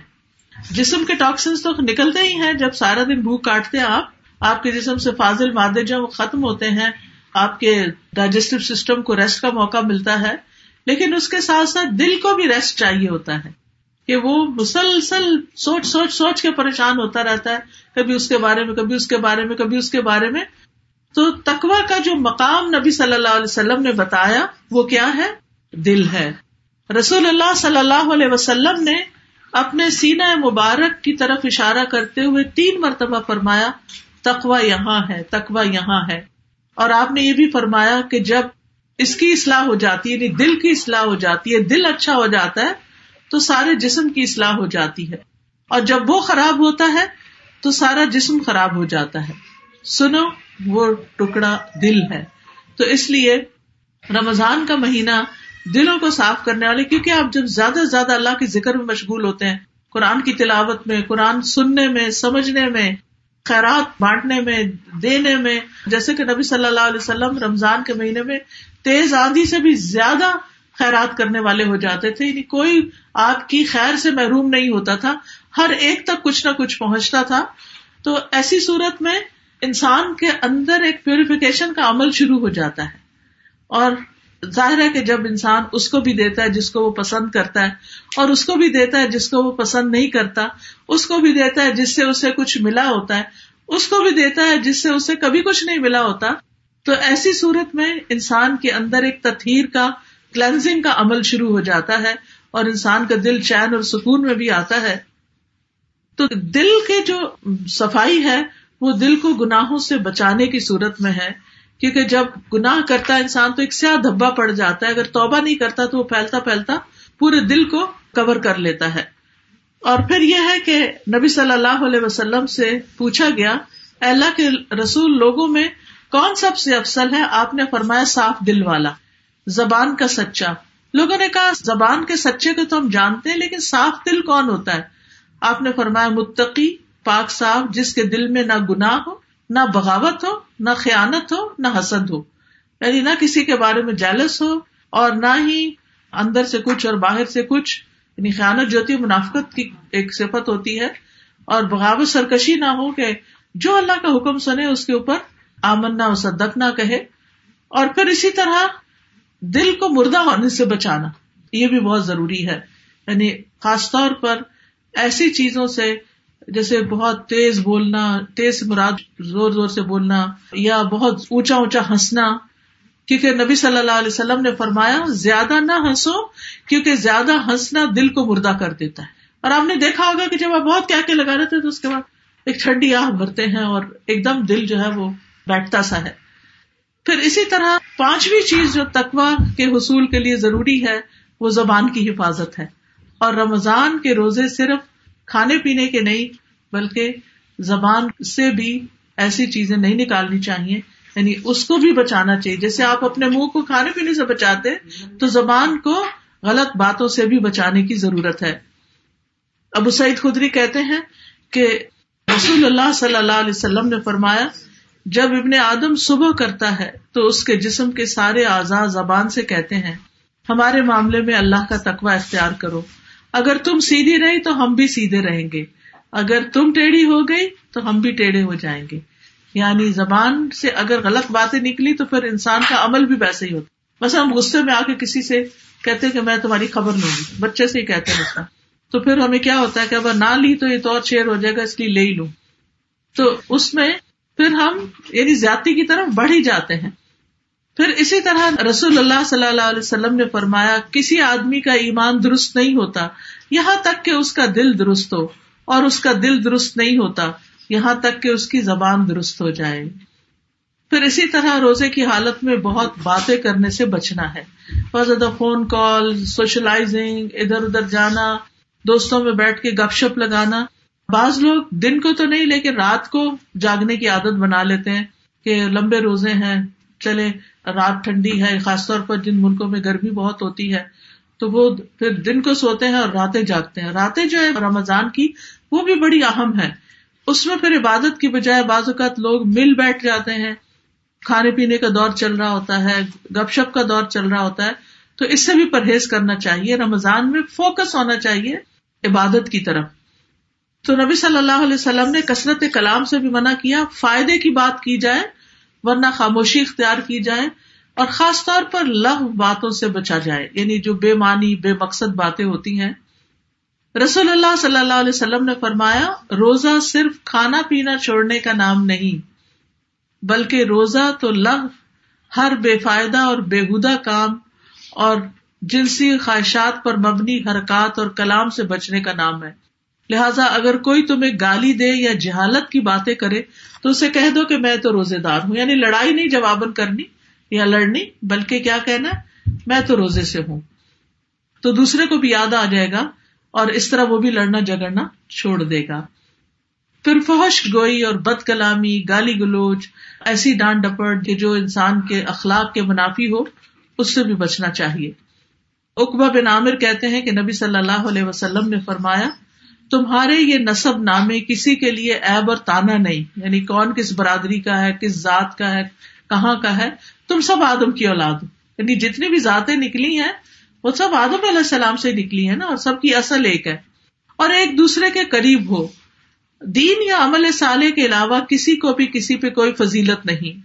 جسم کے ٹاکسنس تو نکلتے ہی ہیں جب سارا دن بھوک کاٹتے آپ آپ کے جسم سے فاضل مادے جب ختم ہوتے ہیں، آپ کے ڈائجسٹو سسٹم کو ریسٹ کا موقع ملتا ہے، لیکن اس کے ساتھ ساتھ دل کو بھی ریسٹ چاہیے ہوتا ہے کہ وہ مسلسل سوچ سوچ سوچ کے پریشان ہوتا رہتا ہے، کبھی اس کے بارے میں، کبھی اس کے بارے میں، کبھی اس کے بارے میں۔ تو تکوا کا جو مقام نبی صلی اللہ علیہ وسلم نے بتایا، وہ کیا ہے؟ دل ہے۔ رسول اللہ صلی اللہ علیہ وسلم نے اپنے سینا مبارک کی طرف اشارہ کرتے ہوئے تین مرتبہ فرمایا تقوا یہاں ہے تقوا یہاں ہے۔ اور آپ نے یہ بھی فرمایا کہ جب اس کی اصلاح ہو جاتی ہے یعنی دل کی اصلاح ہو جاتی ہے، دل اچھا ہو جاتا ہے، تو سارے جسم کی اصلاح ہو جاتی ہے۔ اور جب وہ خراب ہوتا ہے، تو سارا جسم خراب ہو جاتا ہے۔ سنو، وہ ٹکڑا دل ہے۔ تو اس لیے رمضان کا مہینہ دلوں کو صاف کرنے والے، کیونکہ آپ جب زیادہ سے زیادہ اللہ کے ذکر میں مشغول ہوتے ہیں، قرآن کی تلاوت میں، قرآن سننے میں، سمجھنے میں خیرات بانٹنے میں، دینے میں، جیسے کہ نبی صلی اللہ علیہ وسلم رمضان کے مہینے میں تیز آندھی سے بھی زیادہ خیرات کرنے والے ہو جاتے تھے۔ یعنی کوئی آپ کی خیر سے محروم نہیں ہوتا تھا۔ ہر ایک تک کچھ نہ کچھ پہنچتا تھا۔ تو ایسی صورت میں انسان کے اندر ایک پیوریفیکیشن کا عمل شروع ہو جاتا ہے۔ اور ظاہر ہے کہ جب انسان اس کو بھی دیتا ہے جس کو وہ پسند کرتا ہے اور اس کو بھی دیتا ہے جس کو وہ پسند نہیں کرتا، اس کو بھی دیتا ہے جس سے اسے کچھ ملا ہوتا ہے، اس کو بھی دیتا ہے جس سے اسے کبھی کچھ نہیں ملا ہوتا۔ تو ایسی صورت میں انسان کے اندر ایک تطہیر کا کلینزنگ کا عمل شروع ہو جاتا ہے اور انسان کا دل چین اور سکون میں بھی آتا ہے۔ تو دل کے جو صفائی ہے، وہ دل کو گناہوں سے بچانے کی صورت میں ہے۔ کیونکہ جب گناہ کرتا ہے انسان تو ایک سیاہ دھبا پڑ جاتا ہے۔ اگر توبہ نہیں کرتا تو وہ پھیلتا پھیلتا پورے دل کو کور کر لیتا ہے۔ اور پھر یہ ہے کہ نبی صلی اللہ علیہ وسلم سے پوچھا گیا اللہ کے رسول لوگوں میں کون سب سے افسل ہے؟ آپ نے فرمایا، صاف دل والا، زبان کا سچا۔ لوگوں نے کہا، زبان کے سچے کو تو ہم جانتے ہیں، لیکن صاف دل کون ہوتا ہے؟ آپ نے فرمایا، متقی، پاک صاف، جس کے دل میں نہ گناہ ہو نہ بغاوت ہو، نہ خیانت ہو، نہ حسد ہو۔ یعنی نہ کسی کے بارے میں جیلس ہو اور نہ ہی اندر سے کچھ اور باہر سے کچھ۔ یعنی خیانت جو ہوتی ہے منافقت کی ایک صفت ہوتی ہے۔ اور بغاوت سرکشی نہ ہو کہ جو اللہ کا حکم سنے اس کے اوپر آمن نہ صدق نہ کہے۔ اور پھر اسی طرح دل کو مردہ ہونے سے بچانا، یہ بھی بہت ضروری ہے۔ یعنی خاص طور پر ایسی چیزوں سے جیسے بہت تیز بولنا، تیز مراد زور زور سے بولنا یا بہت اونچا اونچا ہنسنا، کیونکہ نبی صلی اللہ علیہ وسلم نے فرمایا، زیادہ نہ ہنسو کیونکہ زیادہ ہنسنا دل کو مردہ کر دیتا ہے۔ اور آپ نے دیکھا ہوگا کہ جب آپ بہت کیا کے لگا رہے تھے تو اس کے بعد ایک ٹھنڈی آہ بھرتے ہیں اور ایک دم دل جو ہے وہ بیٹھتا سا ہے۔ پھر اسی طرح پانچویں چیز جو تقوا کے حصول کے لیے ضروری ہے، وہ زبان کی حفاظت ہے۔ اور رمضان کے روزے صرف کھانے پینے کے نہیں، بلکہ زبان سے بھی ایسی چیزیں نہیں نکالنی چاہیے۔ یعنی اس کو بھی بچانا چاہیے۔ جیسے آپ اپنے منہ کو کھانے پینے سے بچاتے تو زبان کو غلط باتوں سے بھی بچانے کی ضرورت ہے۔ ابو سعید خدری کہتے ہیں کہ رسول اللہ صلی اللہ علیہ وسلم نے فرمایا، جب ابن آدم صبح کرتا ہے، تو اس کے جسم کے سارے آزاد زبان سے کہتے ہیں، ہمارے معاملے میں اللہ کا تقوی اختیار کرو۔ اگر تم سیدھی رہی تو ہم بھی سیدھے رہیں گے۔ اگر تم ٹیڑھی ہو گئی تو ہم بھی ٹیڑھے ہو جائیں گے۔ یعنی زبان سے اگر غلط باتیں نکلی تو پھر انسان کا عمل بھی ویسے ہی ہوتا بس ہم غصے میں آ کے کسی سے کہتے کہ میں تمہاری خبر لوں۔ گی بچے سے ہی کہتے ہیں تو پھر ہمیں کیا ہوتا ہے کہ اگر نہ لی تو یہ تو اور شیر ہو جائے گا، اس لیے لے ہی لوں۔ تو اس میں پھر ہم یعنی زیادتی کی طرف بڑھ ہی جاتے ہیں۔ پھر اسی طرح رسول اللہ صلی اللہ علیہ وسلم نے فرمایا، کسی آدمی کا ایمان درست نہیں ہوتا، یہاں تک کہ اس کا دل درست ہو، اور اس کا دل درست نہیں ہوتا، یہاں تک کہ اس کی زبان درست ہو جائے۔ پھر اسی طرح روزے کی حالت میں بہت باتیں کرنے سے بچنا ہے۔ بہت زیادہ فون کال، سوشلائزنگ، ادھر ادھر جانا، دوستوں میں بیٹھ کے گپ شپ لگانا۔ بعض لوگ دن کو تو نہیں، لیکن رات کو جاگنے کی عادت بنا لیتے ہیں کہ لمبے روزے ہیں چلے رات ٹھنڈی ہے، خاص طور پر جن ملکوں میں گرمی بہت ہوتی ہے، تو وہ پھر دن کو سوتے ہیں اور راتیں جاگتے ہیں۔ راتیں جو ہے رمضان کی، وہ بھی بڑی اہم ہے اس میں پھر عبادت کی بجائے بعض اوقات لوگ مل بیٹھ جاتے ہیں۔ کھانے پینے کا دور چل رہا ہوتا ہے، گپ شپ کا دور چل رہا ہوتا ہے۔ تو اس سے بھی پرہیز کرنا چاہیے، رمضان میں فوکس ہونا چاہیے عبادت کی طرف۔ تو نبی صلی اللہ علیہ وسلم نے کثرت کلام سے بھی منع کیا، فائدے کی بات کی جائے ورنہ خاموشی اختیار کی جائے اور خاص طور پر لغ باتوں سے بچا جائے یعنی جو بے معنی، بے مقصد باتیں ہوتی ہیں۔ رسول اللہ صلی اللہ علیہ وسلم نے فرمایا، روزہ صرف کھانا پینا چھوڑنے کا نام نہیں، بلکہ روزہ تو لغ ہر بے فائدہ اور بےحدہ کام اور جنسی خواہشات پر مبنی حرکات اور کلام سے بچنے کا نام ہے۔ لہٰذا اگر کوئی تمہیں گالی دے یا جہالت کی باتیں کرے تو اسے کہہ دو کہ میں تو روزے دار ہوں۔ یعنی لڑائی نہیں جوابن کرنی یا لڑنی، بلکہ کیا کہنا میں تو روزے سے ہوں۔ تو دوسرے کو بھی یاد آ جائے گا اور اس طرح وہ بھی لڑنا جگڑنا چھوڑ دے گا۔ پھر فحش گوئی اور بد کلامی، گالی گلوچ، ایسی ڈانٹ ڈپٹ جو انسان کے اخلاق کے منافی ہو، اس سے بھی بچنا چاہیے۔ اکبا بن عامر کہتے ہیں کہ نبی صلی اللہ علیہ وسلم نے فرمایا تمہارے یہ نصب نامے کسی کے لیے ایب اور تانا نہیں۔ یعنی کون کس برادری کا ہے، کس ذات کا ہے، کہاں کا ہے؟ تم سب آدم کی اولاد یعنی جتنی بھی ذاتیں نکلی ہیں، وہ سب آدم علیہ السلام سے نکلی ہے نا، اور سب کی اصل ایک ہے۔ اور ایک دوسرے کے قریب ہو۔ دین یا عمل سالے کے علاوہ کسی کو بھی کسی پہ کوئی فضیلت نہیں۔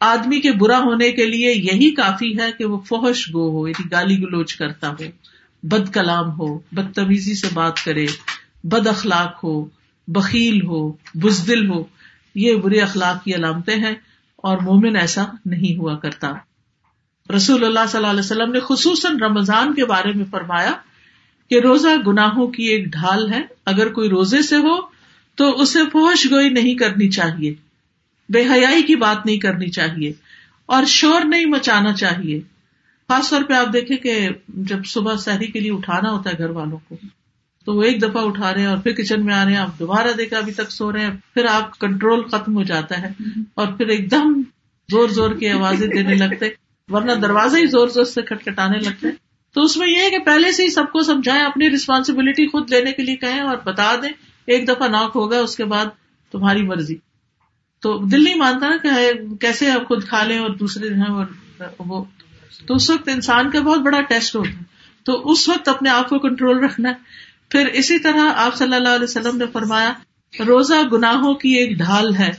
آدمی کے برا ہونے کے لیے یہی کافی ہے کہ وہ فوش گو ہو یعنی گالی گلوچ کرتا ہو، بد کلام ہو، بدتمیزی سے بات کرے۔ بد اخلاق ہو بکیل ہو، بزدل ہو، یہ برے اخلاق کی علامتیں ہیں اور مومن ایسا نہیں ہوا کرتا۔ رسول اللہ صلی اللہ علیہ وسلم نے خصوصاً رمضان کے بارے میں فرمایا کہ روزہ گناہوں کی ایک ڈھال ہے۔ اگر کوئی روزے سے ہو تو اسے فوش گوئی نہیں کرنی چاہیے۔ بے حیائی کی بات نہیں کرنی چاہیے اور شور نہیں مچانا چاہیے۔ خاص طور پہ آپ دیکھیں کہ جب صبح سحری کے لیے اٹھانا ہوتا ہے گھر والوں کو تو وہ ایک دفعہ اٹھا رہے ہیں اور پھر کچن میں آ رہے ہیں آپ دوبارہ دیکھا، ابھی تک سو رہے ہیں۔ پھر آپ کنٹرول ختم ہو جاتا ہے اور پھر ایک دم زور زور کی آوازیں دینے لگتے، ورنہ دروازہ ہی زور زور سے کٹکھٹانے لگتے۔ تو اس میں یہ ہے کہ پہلے سے ہی سب کو سمجھائیں، اپنی ریسپانسبلٹی خود لینے کے لیے کہیں اور بتا دیں۔ ایک دفعہ ناک ہوگا، اس کے بعد تمہاری مرضی۔ تو دل نہیں مانتا نا کہ کیسے آپ خود کھا لیں اور دوسرے ہیں وہ۔ تو اس وقت انسان کا بہت بڑا ٹیسٹ ہوتا ہے۔ تو اس وقت اپنے آپ کو کنٹرول رکھنا۔ ہے پھر اسی طرح آپ صلی اللہ علیہ وسلم نے فرمایا، روزہ گناہوں کی ایک ڈھال ہے۔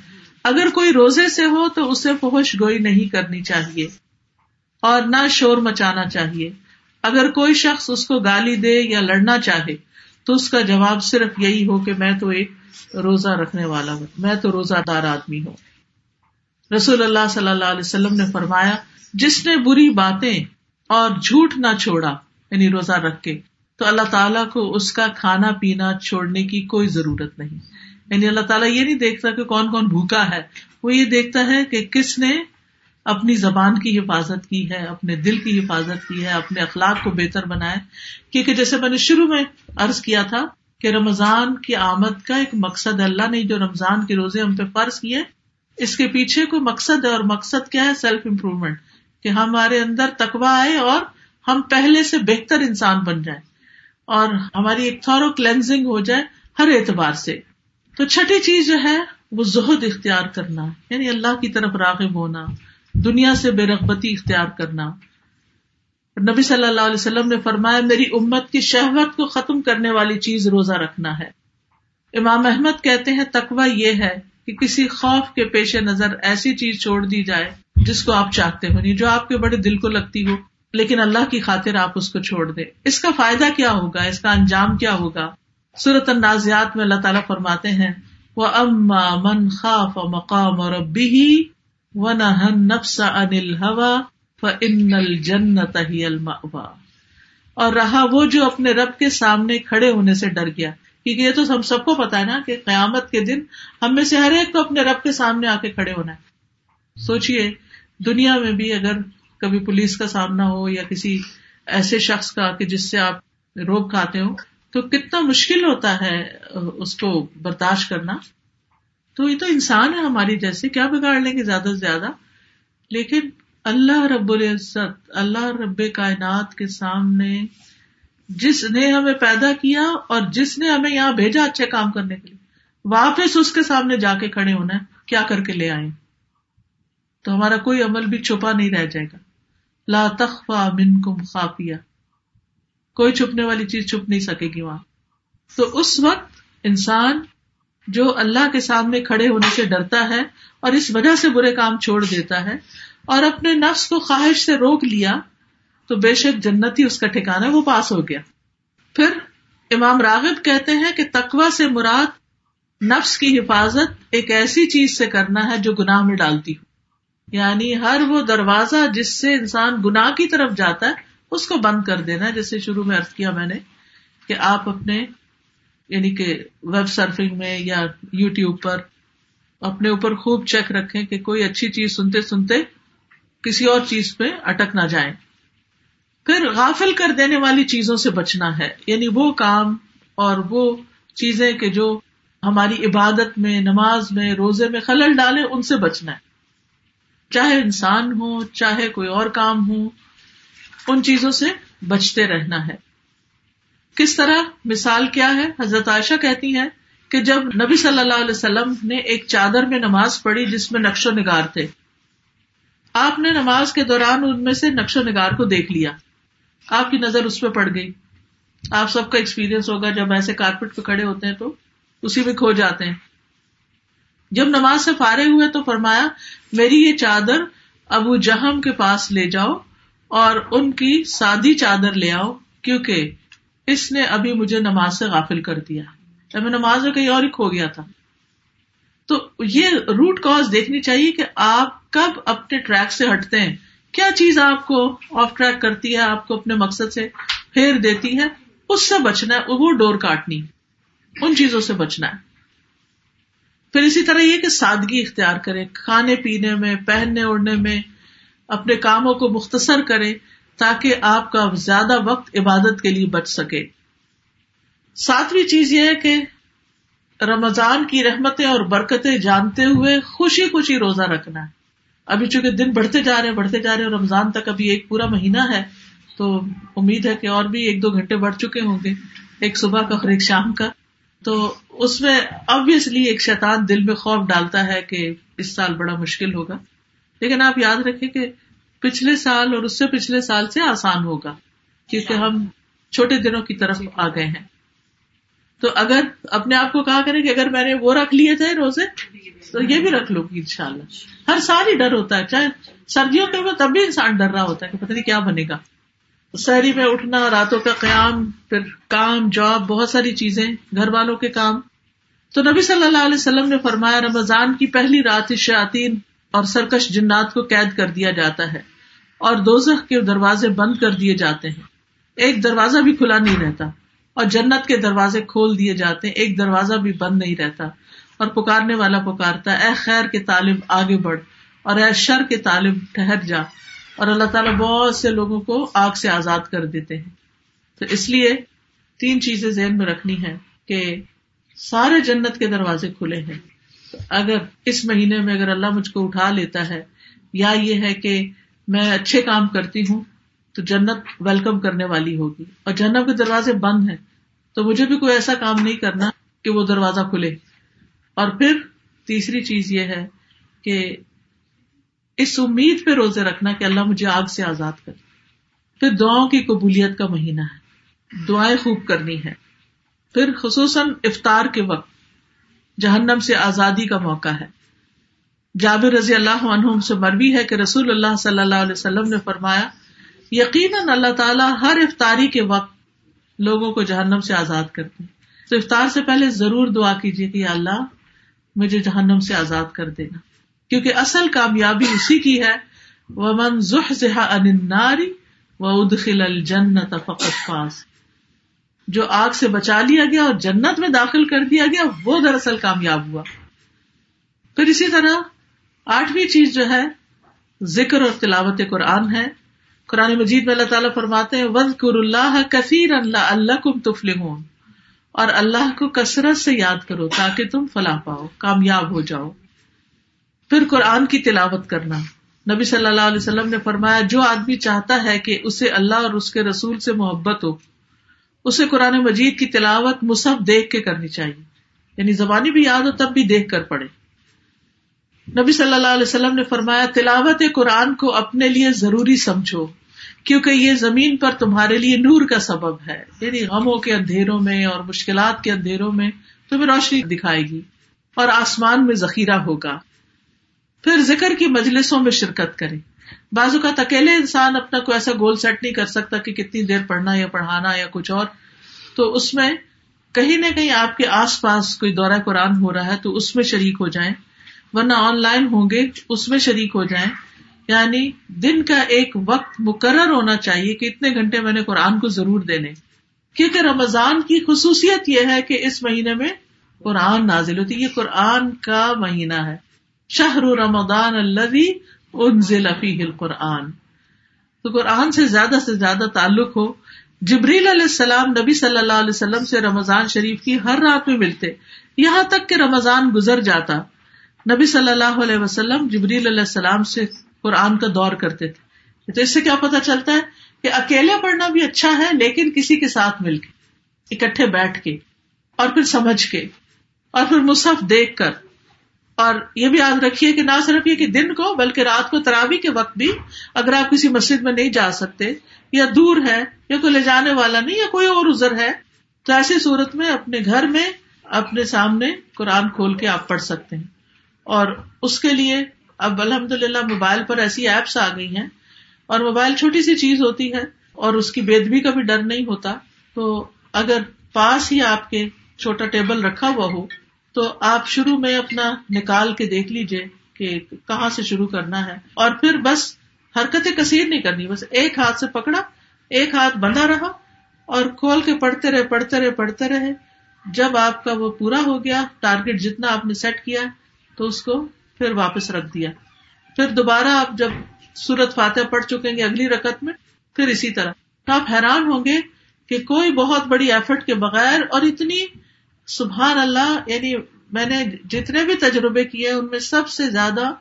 اگر کوئی روزے سے ہو تو اسے پہنچ گوئی نہیں کرنی چاہیے اور نہ شور مچانا چاہیے۔ اگر کوئی شخص اس کو گالی دے یا لڑنا چاہے تو اس کا جواب صرف یہی ہو کہ میں تو ایک روزہ رکھنے والا ہوں، میں تو روزہ دار آدمی ہوں۔ رسول اللہ صلی اللہ علیہ وسلم نے فرمایا، جس نے بری باتیں اور جھوٹ نہ چھوڑا یعنی روزہ رکھ کے تو اللہ تعالیٰ کو اس کا کھانا پینا چھوڑنے کی کوئی ضرورت نہیں۔ یعنی اللہ تعالیٰ یہ نہیں دیکھتا کہ کون کون بھوکا ہے، وہ یہ دیکھتا ہے کہ کس نے اپنی زبان کی حفاظت کی ہے، اپنے دل کی حفاظت کی ہے، اپنے اخلاق کو بہتر بنایا کیونکہ جیسے میں نے شروع میں ارض کیا تھا کہ رمضان کی آمد کا ایک مقصد اللہ نے جو رمضان کے روزے ہم پہ فرض کیے، اس کے پیچھے کوئی مقصد ہے اور مقصد کیا ہے؟ سیلف امپروومنٹ کہ ہمارے اندر تقوا آئے اور ہم پہلے سے بہتر انسان بن جائیں۔ اور ہماری ایک تھورو کلینزنگ ہو جائے ہر اعتبار سے۔ تو چھٹی چیز جو ہے وہ زہد اختیار کرنا یعنی اللہ کی طرف راغب ہونا، دنیا سے بے رغبتی اختیار کرنا۔ نبی صلی اللہ علیہ وسلم نے فرمایا، میری امت کی شہوت کو ختم کرنے والی چیز روزہ رکھنا ہے۔ امام احمد کہتے ہیں تقوا یہ ہے کہ کسی خوف کے پیش نظر ایسی چیز چھوڑ دی جائے جس کو آپ چاہتے ہو نہیں جو آپ کے بڑے دل کو لگتی ہو۔ لیکن اللہ کی خاطر آپ اس کو چھوڑ دیں۔ اس کا فائدہ کیا ہوگا؟ اس کا انجام کیا ہوگا؟ صورت اندازیات میں اللہ تعالیٰ فرماتے ہیں وہ اما من خاف مقام اور ابی و نہ نفس انل ہوا ان جنت ہی الماوا اور رہا وہ جو اپنے رب کے سامنے کھڑے ہونے سے ڈر گیا۔ کیونکہ یہ تو ہم سب کو پتا ہے نا کہ قیامت کے دن ہم میں سے ہر ایک کو اپنے رب کے سامنے آ کے کھڑے ہونا ہے۔ سوچیے دنیا میں بھی اگر کبھی پولیس کا سامنا ہو یا کسی ایسے شخص کا کہ جس سے آپ روک کھاتے ہو تو کتنا مشکل ہوتا ہے اس کو برداشت کرنا۔ تو یہ تو انسان ہے ہماری جیسے، کیا بگاڑ لیں گے زیادہ سے زیادہ؟ لیکن اللہ رب العزت، اللہ رب کائنات کے سامنے جس نے ہمیں پیدا کیا اور جس نے ہمیں یہاں بھیجا اچھے کام کرنے کے لیے، واپس اس کے سامنے جا کے کھڑے ہونا ہے، کیا کر کے لے آئے تو ہمارا کوئی عمل بھی چھپا نہیں رہ جائے گا۔ لا تخفا من کم خافیہ۔ کوئی چھپنے والی چیز چھپ نہیں سکے گی وہاں۔ تو اس وقت انسان جو اللہ کے سامنے کھڑے ہونے سے ڈرتا ہے اور اس وجہ سے برے کام چھوڑ دیتا ہے اور اپنے نفس کو خواہش سے روک لیا، تو بے شک جنتی اس کا ٹھکانا وہ پاس ہو گیا۔ پھر امام راغب کہتے ہیں کہ تقوا سے مراد نفس کی حفاظت ایک ایسی چیز سے کرنا ہے جو گناہ میں ڈالتی ہو۔ یعنی ہر وہ دروازہ جس سے انسان گناہ کی طرف جاتا ہے، اس کو بند کر دینا جیسے شروع میں ارد کیا میں نے کہ آپ اپنے یعنی کہ ویب سرفنگ میں یا یو ٹیوب پر اپنے اوپر خوب چیک رکھیں کہ کوئی اچھی چیز سنتے سنتے کسی اور چیز پہ اٹک نہ جائیں پھر غافل کر دینے والی چیزوں سے بچنا ہے۔ یعنی وہ کام اور وہ چیزیں کہ جو ہماری عبادت میں، نماز میں، روزے میں خلل ڈالے ان سے بچنا ہے۔ چاہے انسان ہو، چاہے کوئی اور کام ہو، ان چیزوں سے بچتے رہنا ہے۔ کس طرح؟ مثال کیا ہے؟ حضرت عائشہ کہتی ہے کہ جب نبی صلی اللہ علیہ وسلم نے ایک چادر میں نماز پڑھی جس میں نقش و نگار تھے، آپ نے نماز کے دوران ان میں سے نقش و نگار کو دیکھ لیا۔ آپ کی نظر اس پہ پڑ گئی۔ آپ سب کا ایکسپیرئنس ہوگا جب ایسے کارپیٹ پہ کھڑے ہوتے ہیں تو اسی میں کھو جاتے ہیں۔ جب نماز سے فارغ ہوئے تو فرمایا میری یہ چادر ابو جہم کے پاس لے جاؤ اور ان کی سادی چادر لے آؤ، کیونکہ اس نے ابھی مجھے نماز سے غافل کر دیا۔ میں نماز میں کہیں اور ہی کھو گیا تھا۔ تو یہ روٹ کاز دیکھنی چاہیے کہ آپ کب اپنے ٹریک سے ہٹتے ہیں۔ کیا چیز آپ کو آف ٹریک کرتی ہے، آپ کو اپنے مقصد سے پھیر دیتی ہے؟ اس سے بچنا ہے، وہ ڈور کاٹنی۔ ان چیزوں سے بچنا ہے۔ پھر اسی طرح یہ کہ سادگی اختیار کرے کھانے پینے میں، پہننے اوڑھنے میں، اپنے کاموں کو مختصر کرے تاکہ آپ کا زیادہ وقت عبادت کے لیے بچ سکے۔ ساتویں چیز یہ ہے کہ رمضان کی رحمتیں اور برکتیں جانتے ہوئے خوشی خوشی روزہ رکھنا۔ ہے ابھی چونکہ دن بڑھتے جا رہے ہیں، بڑھتے جا رہے ہیں، رمضان تک ابھی ایک پورا مہینہ ہے، تو امید ہے کہ اور بھی ایک دو گھنٹے بڑھ چکے ہوں گے، ایک صبح کا اور ایک شام کا۔ تو اس میں ابویسلی ایک شیطان دل میں خوف ڈالتا ہے کہ اس سال بڑا مشکل ہوگا۔ لیکن آپ یاد رکھیں کہ پچھلے سال اور اس سے پچھلے سال سے آسان ہوگا، کیونکہ ہم چھوٹے دنوں کی طرف آ گئے ہیں۔ تو اگر اپنے آپ کو کہا کرے کہ اگر میں نے وہ رکھ لیے تھے روزے، تو یہ بھی رکھ لو گی ان شاء اللہ ہر سال ہی ڈر ہوتا ہے، چاہے سردیوں کے میں تب بھی انسان ڈر رہا ہوتا ہے کہ پتہ نہیں کیا بنے گا۔ شہری میں اٹھنا، راتوں کا قیام، پھر کام، جاب، بہت ساری چیزیں، گھر والوں کے کام۔ تو نبی صلی اللہ علیہ وسلم نے فرمایا، رمضان کی پہلی رات شاطین اور سرکش جنات کو قید کر دیا جاتا ہے اور دوزخ کے دروازے بند کر دیے جاتے ہیں۔ ایک دروازہ بھی کھلا نہیں رہتا اور جنت کے دروازے کھول دیے جاتے ہیں۔ ایک دروازہ بھی بند نہیں رہتا اور پکارنے والا پکارتا اے خیر کے طالب، آگے بڑھ اور اے شر کے طالب، ٹھہر جا۔ اور اللہ تعالیٰ بہت سے لوگوں کو آگ سے آزاد کر دیتے ہیں۔ تو اس لیے تین چیزیں ذہن میں رکھنی ہے کہ سارے جنت کے دروازے کھلے ہیں۔ اگر اس مہینے میں اگر اللہ مجھ کو اٹھا لیتا ہے، یا یہ ہے کہ میں اچھے کام کرتی ہوں، تو جنت ویلکم کرنے والی ہوگی۔ اور جنت کے دروازے بند ہیں، تو مجھے بھی کوئی ایسا کام نہیں کرنا کہ وہ دروازہ کھلے۔ اور پھر تیسری چیز یہ ہے کہ اس امید پہ روزے رکھنا کہ اللہ مجھے آگ سے آزاد کر پھر دعاؤں کی قبولیت کا مہینہ ہے۔ دعائیں خوب کرنی ہے۔ پھر خصوصاً افطار کے وقت جہنم سے آزادی کا موقع ہے۔ جابر رضی اللہ عنہ سے مربی ہے کہ رسول اللہ صلی اللہ علیہ وسلم نے فرمایا، یقیناً اللہ تعالیٰ ہر افطاری کے وقت لوگوں کو جہنم سے آزاد کرتے تو افطار سے پہلے ضرور دعا کیجیے کہ اللہ مجھے جہنم سے آزاد کر دینا۔ کیونکہ اصل کامیابی اسی کی ہے۔ وہ من اناری و ادخل الجنت فقط فاس جو آگ سے بچا لیا گیا اور جنت میں داخل کر دیا گیا، وہ دراصل کامیاب ہوا۔ پھر اسی طرح آٹھویں چیز جو ہے، ذکر اور تلاوت قرآن ہے۔ قرآن مجید میں اللہ تعالیٰ فرماتے ہیں وز کر اللہ کثیر اللہ اللہ کم تفل اور اللہ کو کثرت سے یاد کرو تاکہ تم فلاح پاؤ، کامیاب ہو جاؤ۔ پھر قرآن کی تلاوت کرنا۔ نبی صلی اللہ علیہ وسلم نے فرمایا، جو آدمی چاہتا ہے کہ اسے اللہ اور اس کے رسول سے محبت ہو، اسے قرآن مجید کی تلاوت مصحف دیکھ کے کرنی چاہیے۔ یعنی زبانی بھی یاد ہو تب بھی دیکھ کر پڑھے۔ نبی صلی اللہ علیہ وسلم نے فرمایا، تلاوت قرآن کو اپنے لیے ضروری سمجھو، کیونکہ یہ زمین پر تمہارے لیے نور کا سبب ہے۔ یعنی غموں کے اندھیروں میں اور مشکلات کے اندھیروں میں تمہیں روشنی دکھائے گی اور آسمان میں ذخیرہ ہوگا۔ پھر ذکر کی مجلسوں میں شرکت کرے بازو کا اکیلے انسان اپنا کوئی ایسا گول سیٹ نہیں کر سکتا کہ کتنی دیر پڑھنا یا پڑھانا یا کچھ اور۔ تو اس میں کہیں نہ کہیں آپ کے آس پاس کوئی دورہ قرآن ہو رہا ہے تو اس میں شریک ہو جائیں۔ ورنہ آن لائن ہوں گے اس میں شریک ہو جائیں۔ یعنی دن کا ایک وقت مقرر ہونا چاہیے کہ اتنے گھنٹے میں نے قرآن کو ضرور دینے۔ کیونکہ رمضان کی خصوصیت یہ ہے کہ اس مہینے میں قرآن نازل ہوتی یہ قرآن کا مہینہ ہے۔ شہر رمضان الذي انزل فيه القرآن۔ تو قرآن سے زیادہ سے زیادہ تعلق ہو۔ جبریل علیہ السلام نبی صلی اللہ علیہ وسلم سے رمضان شریف کی ہر رات میں ملتے۔ یہاں تک کہ رمضان گزر جاتا۔ نبی صلی اللہ علیہ وسلم جبریل علیہ السلام سے قرآن کا دور کرتے تھے۔ تو اس سے کیا پتا چلتا ہے کہ اکیلے پڑھنا بھی اچھا ہے، لیکن کسی کے ساتھ مل کے، اکٹھے بیٹھ کے، اور پھر سمجھ کے، اور پھر مصحف دیکھ کر۔ اور یہ بھی یاد رکھیے کہ نہ صرف یہ کہ دن کو بلکہ رات کو تراوی کے وقت بھی اگر آپ کسی مسجد میں نہیں جا سکتے یا دور ہے یا کوئی لے جانے والا نہیں یا کوئی اور ازر ہے، تو ایسی صورت میں اپنے گھر میں اپنے سامنے قرآن کھول کے آپ پڑھ سکتے ہیں۔ اور اس کے لیے اب الحمد للہ موبائل پر ایسی ایپس آ گئی ہیں اور موبائل چھوٹی سی چیز ہوتی ہے اور اس کی بےدبی کا بھی ڈر نہیں ہوتا۔ تو اگر پاس ہی آپ کے چھوٹا ٹیبل رکھا ہوا ہو تو آپ شروع میں اپنا نکال کے دیکھ لیجیے کہ کہاں سے شروع کرنا ہے۔ اور پھر بس حرکتیں کثیر نہیں کرنی، بس ایک ہاتھ سے پکڑا، ایک ہاتھ بندھا رہا اور کھول کے پڑھتے رہے پڑھتے رہے پڑھتے رہے۔ جب آپ کا وہ پورا ہو گیا ٹارگیٹ جتنا آپ نے سیٹ کیا، تو اس کو پھر واپس رکھ دیا۔ پھر دوبارہ آپ جب سورت فاتح پڑھ چکیں گے اگلی رکت میں، پھر اسی طرح۔ تو آپ حیران ہوں گے کہ کوئی بہت بڑی ایفرٹ کے بغیر اور اتنی سبحان اللہ یعنی میں نے جتنے بھی تجربے کیے ان میں سب سے زیادہ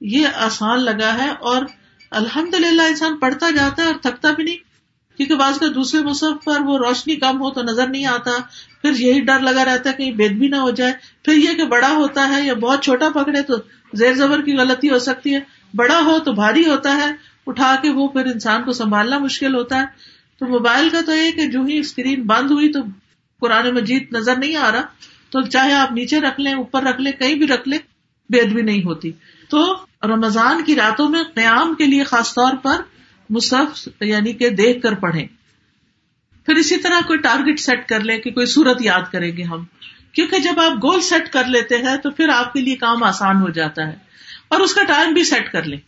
یہ آسان لگا ہے اور الحمد للہ انسان پڑھتا جاتا ہے اور تھکتا بھی نہیں، کیونکہ بعض کا دوسرے مصحف پر وہ روشنی کم ہو تو نظر نہیں آتا، پھر یہی ڈر لگا رہتا ہے کہیں بید بھی نہ ہو جائے۔ پھر یہ کہ بڑا ہوتا ہے یا بہت چھوٹا پکڑے تو زیر زبر کی غلطی ہو سکتی ہے۔ بڑا ہو تو بھاری ہوتا ہے، اٹھا کے وہ پھر انسان کو سنبھالنا مشکل ہوتا ہے۔ تو موبائل کا تو یہ کہ جو ہی اسکرین بند ہوئی تو قرآن مجید نظر نہیں آ رہا، تو چاہے آپ نیچے رکھ لیں، اوپر رکھ لیں، کہیں بھی رکھ لیں بید بھی نہیں ہوتی۔ تو رمضان کی راتوں میں قیام کے لیے خاص طور پر مصحف یعنی کہ دیکھ کر پڑھیں۔ پھر اسی طرح کوئی ٹارگیٹ سیٹ کر لیں کہ کوئی صورت یاد کریں گے ہم۔ کیونکہ جب آپ گول سیٹ کر لیتے ہیں، تو پھر آپ کے لیے کام آسان ہو جاتا ہے۔ اور اس کا ٹائم بھی سیٹ کر لیں۔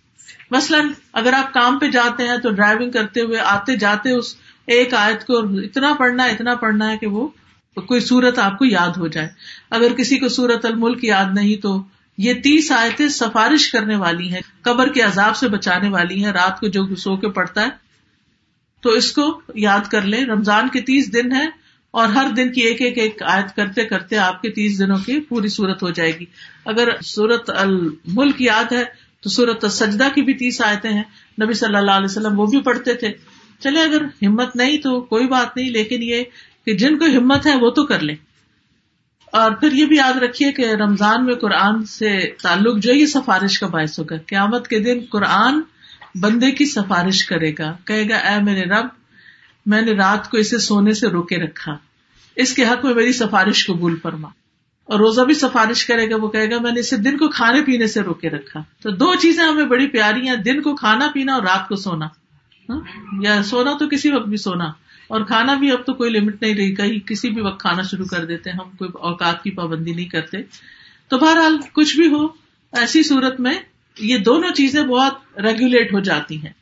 مثلاً اگر آپ کام پہ جاتے ہیں تو ڈرائیونگ کرتے ہوئے، آتے جاتے اس ایک آیت کو اتنا پڑھنا اتنا پڑھنا ہے کہ وہ کوئی سورت آپ کو یاد ہو جائے۔ اگر کسی کو سورت الملک یاد نہیں تو یہ تیس آیتیں سفارش کرنے والی ہیں، قبر کے عذاب سے بچانے والی ہیں، رات کو جو سو کے پڑتا ہے۔ تو اس کو یاد کر لیں۔ رمضان کے تیس دن ہے اور ہر دن کی ایک ایک ایک آیت کرتے کرتے آپ کے تیس دنوں کی پوری صورت ہو جائے گی۔ اگر سورت الملک یاد ہے تو سورت سجدہ کی بھی تیس آیتیں ہیں۔ نبی صلی اللہ علیہ وسلم وہ بھی پڑھتے تھے۔ چلے، اگر ہمت نہیں تو کوئی بات نہیں، لیکن یہ کہ جن کو ہمت ہے وہ تو کر لیں۔ اور پھر یہ بھی یاد رکھیے کہ رمضان میں قرآن سے تعلق جو یہ سفارش کا باعث ہوگا۔ قیامت کے دن قرآن بندے کی سفارش کرے گا۔ کہے گا، اے میرے رب، میں نے رات کو اسے سونے سے روکے رکھا۔ اس کے حق میں میری سفارش قبول فرما۔ اور روزہ بھی سفارش کرے گا۔ وہ کہے گا، میں نے اسے دن کو کھانے پینے سے روکے رکھا۔ تو دو چیزیں ہمیں بڑی پیاری ہیں، دن کو کھانا پینا اور رات کو سونا۔ ہاں؟ یا سونا تو کسی وقت بھی سونا۔ اور کھانا بھی اب تو کوئی لمٹ نہیں رہی۔ کہیں کسی بھی وقت کھانا شروع کر دیتے ہم کوئی اوقات کی پابندی نہیں کرتے۔ تو بہرحال کچھ بھی ہو، ایسی صورت میں یہ دونوں چیزیں بہت ریگولیٹ ہو جاتی ہیں۔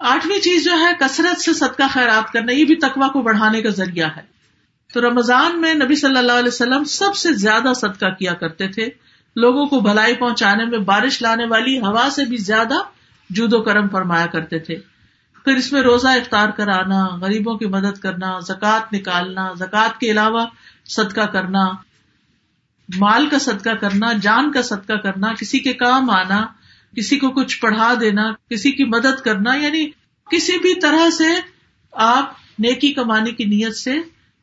آٹھویں چیز جو ہے، کثرت سے صدقہ خیرات کرنا، یہ بھی تقوا کو بڑھانے کا ذریعہ ہے۔ تو رمضان میں نبی صلی اللہ علیہ وسلم سب سے زیادہ صدقہ کیا کرتے تھے۔ لوگوں کو بھلائی پہنچانے میں، بارش لانے والی ہوا سے بھی زیادہ جود و کرم فرمایا کرتے تھے۔ پھر اس میں روزہ افطار کرانا، غریبوں کی مدد کرنا، زکوٰۃ نکالنا، زکوٰۃ کے علاوہ صدقہ کرنا، مال کا صدقہ کرنا، جان کا صدقہ کرنا، کسی کے کام آنا، کسی کو کچھ پڑھا دینا، کسی کی مدد کرنا یعنی کسی بھی طرح سے آپ نیکی کمانے کی نیت سے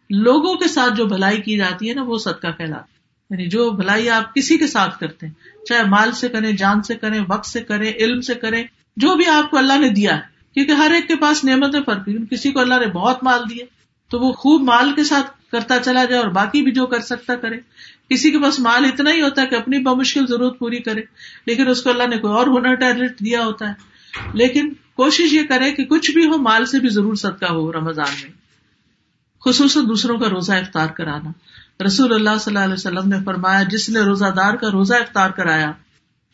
لوگوں کے ساتھ جو بھلائی کی جاتی ہے نا، وہ صدقہ کہلاتی یعنی جو بھلائی آپ کسی کے ساتھ کرتے ہیں، چاہے مال سے کریں، جان سے کریں، وقت سے کریں، علم سے کریں، جو بھی آپ کو اللہ نے دیا ہے۔ کیونکہ ہر ایک کے پاس نعمتیں فرق کسی کو اللہ نے بہت مال دیے تو وہ خوب مال کے ساتھ کرتا چلا جائے اور باقی بھی جو کر سکتا کرے۔ کسی کے پاس مال اتنا ہی ہوتا ہے کہ اپنی بمشکل ضرورت پوری کرے، لیکن اس کو اللہ نے کوئی اور ہنر ٹیلنٹ دیا ہوتا ہے۔ لیکن کوشش یہ کرے کہ کچھ بھی ہو، مال سے بھی ضرور صدقہ ہو رمضان میں۔ خصوصاً دوسروں کا روزہ افطار کرانا۔ رسول اللہ صلی اللہ علیہ وسلم نے فرمایا، جس نے روزہ دار کا روزہ افطار کرایا،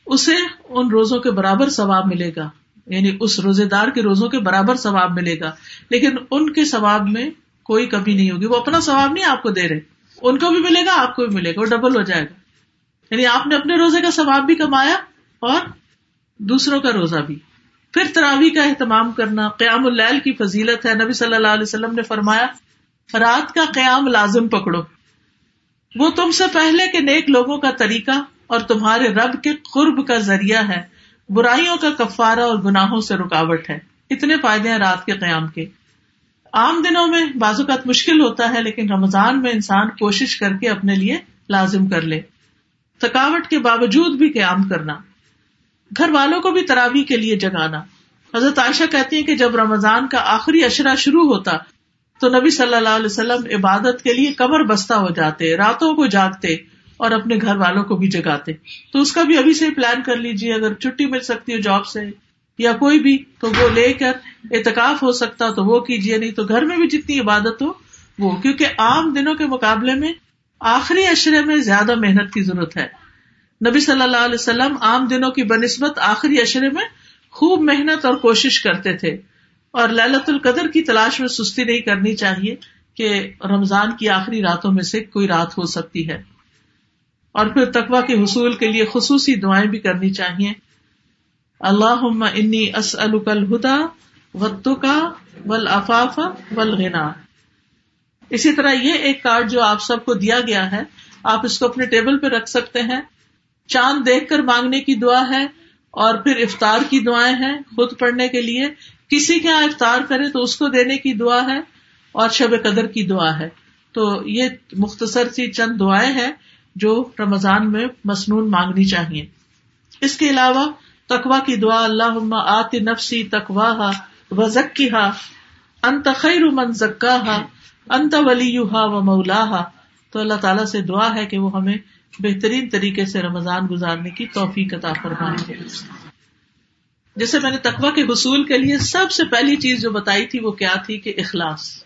اسے ان روزوں کے برابر ثواب ملے گا۔ یعنی اس روزے دار کے روزوں کے برابر ثواب ملے گا۔ لیکن ان کے ثواب میں کوئی کمی نہیں ہوگی۔ وہ اپنا ثواب نہیں آپ کو دے رہے۔ ان کو بھی ملے گا، آپ کو بھی ملے گا، وہ ڈبل ہو جائے گا۔ یعنی آپ نے اپنے روزے کا ثواب بھی کمایا اور دوسروں کا روزہ بھی۔ پھر تراوی کا اہتمام کرنا، قیام اللیل کی فضیلت ہے۔ نبی صلی اللہ علیہ وسلم نے فرمایا، رات کا قیام لازم پکڑو۔ وہ تم سے پہلے کے نیک لوگوں کا طریقہ اور تمہارے رب کے قرب کا ذریعہ ہے۔ برائیوں کا کفارہ اور گناہوں سے رکاوٹ ہے۔ اتنے فائدے ہیں رات کے قیام کے۔ عام دنوں میں بعض اوقات مشکل ہوتا ہے، لیکن رمضان میں انسان کوشش کر کے اپنے لیے لازم کر لے۔ تھکاوٹ کے باوجود بھی قیام کرنا۔ گھر والوں کو بھی تراوی کے لیے جگانا۔ حضرت عائشہ کہتی ہیں کہ جب رمضان کا آخری اشرا شروع ہوتا، تو نبی صلی اللہ علیہ وسلم عبادت کے لیے کمر بستہ ہو جاتے، راتوں کو جاگتے۔ اور اپنے گھر والوں کو بھی جگاتے۔ تو اس کا بھی ابھی سے پلان کر لیجیے اگر چھٹی مل سکتی ہو جاب سے یا کوئی بھی، تو وہ لے کر اعتکاف ہو سکتا تو وہ کیجیے نہیں تو گھر میں بھی جتنی عبادت ہو، وہ۔ کیونکہ عام دنوں کے مقابلے میں آخری اشرے میں زیادہ محنت کی ضرورت ہے۔ نبی صلی اللہ علیہ وسلم عام دنوں کی بنسبت آخری اشرے میں خوب محنت اور کوشش کرتے تھے۔ اور للت القدر کی تلاش میں سستی نہیں کرنی چاہیے کہ رمضان کی آخری راتوں میں سے کوئی رات ہو سکتی ہے۔ اور پھر تقوا کے حصول کے لیے خصوصی دعائیں بھی کرنی چاہیے۔ اللہ انی الہدا وطو کا ول افاف اسی طرح یہ ایک کارڈ جو آپ سب کو دیا گیا ہے، آپ اس کو اپنے ٹیبل پہ رکھ سکتے ہیں۔ چاند دیکھ کر مانگنے کی دعا ہے اور پھر افطار کی دعائیں ہیں خود پڑھنے کے لیے۔ کسی کے یہاں افطار کرے تو اس کو دینے کی دعا ہے اور شب قدر کی دعا ہے۔ تو یہ مختصر سی چند دعائیں ہیں۔ جو رمضان میں مصنون مانگنی چاہیے۔ اس کے علاوہ تقوا کی دعا اللہ آت نفسی تقوا و ذکی ہا انت خیر من زکا ہا انت ولی و مولا تو اللہ تعالیٰ سے دعا ہے کہ وہ ہمیں بہترین طریقے سے رمضان گزارنے کی توفیق عطا فرمائے۔ جیسے میں نے تقوا کے حصول کے لیے سب سے پہلی چیز جو بتائی تھی وہ کیا تھی کہ اخلاص۔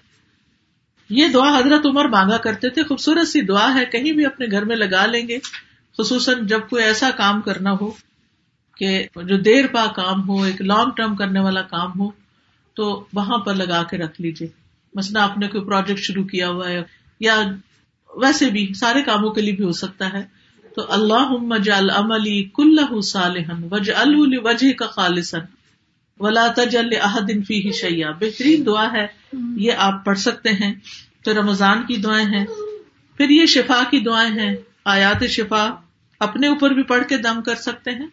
یہ دعا حضرت عمر مانگا کرتے تھے، خوبصورت سی دعا ہے، کہیں بھی اپنے گھر میں لگا لیں گے، خصوصاً جب کوئی ایسا کام کرنا ہو کہ جو دیر پا کام ہو، ایک لانگ ٹرم کرنے والا کام ہو، تو وہاں پر لگا کے رکھ لیجیے مثلاً آپ نے کوئی پروجیکٹ شروع کیا ہوا ہے، یا ویسے بھی سارے کاموں کے لیے بھی ہو سکتا ہے۔ تو اللہ جل عملی کل صالحن وج الجہ کا خالصن ولا تجل احدن فی شیا بہترین دعا ہے، یہ آپ پڑھ سکتے ہیں۔ تو رمضان کی دعائیں ہیں، پھر یہ شفا کی دعائیں ہیں۔ آیات شفا اپنے اوپر بھی پڑھ کے دم کر سکتے ہیں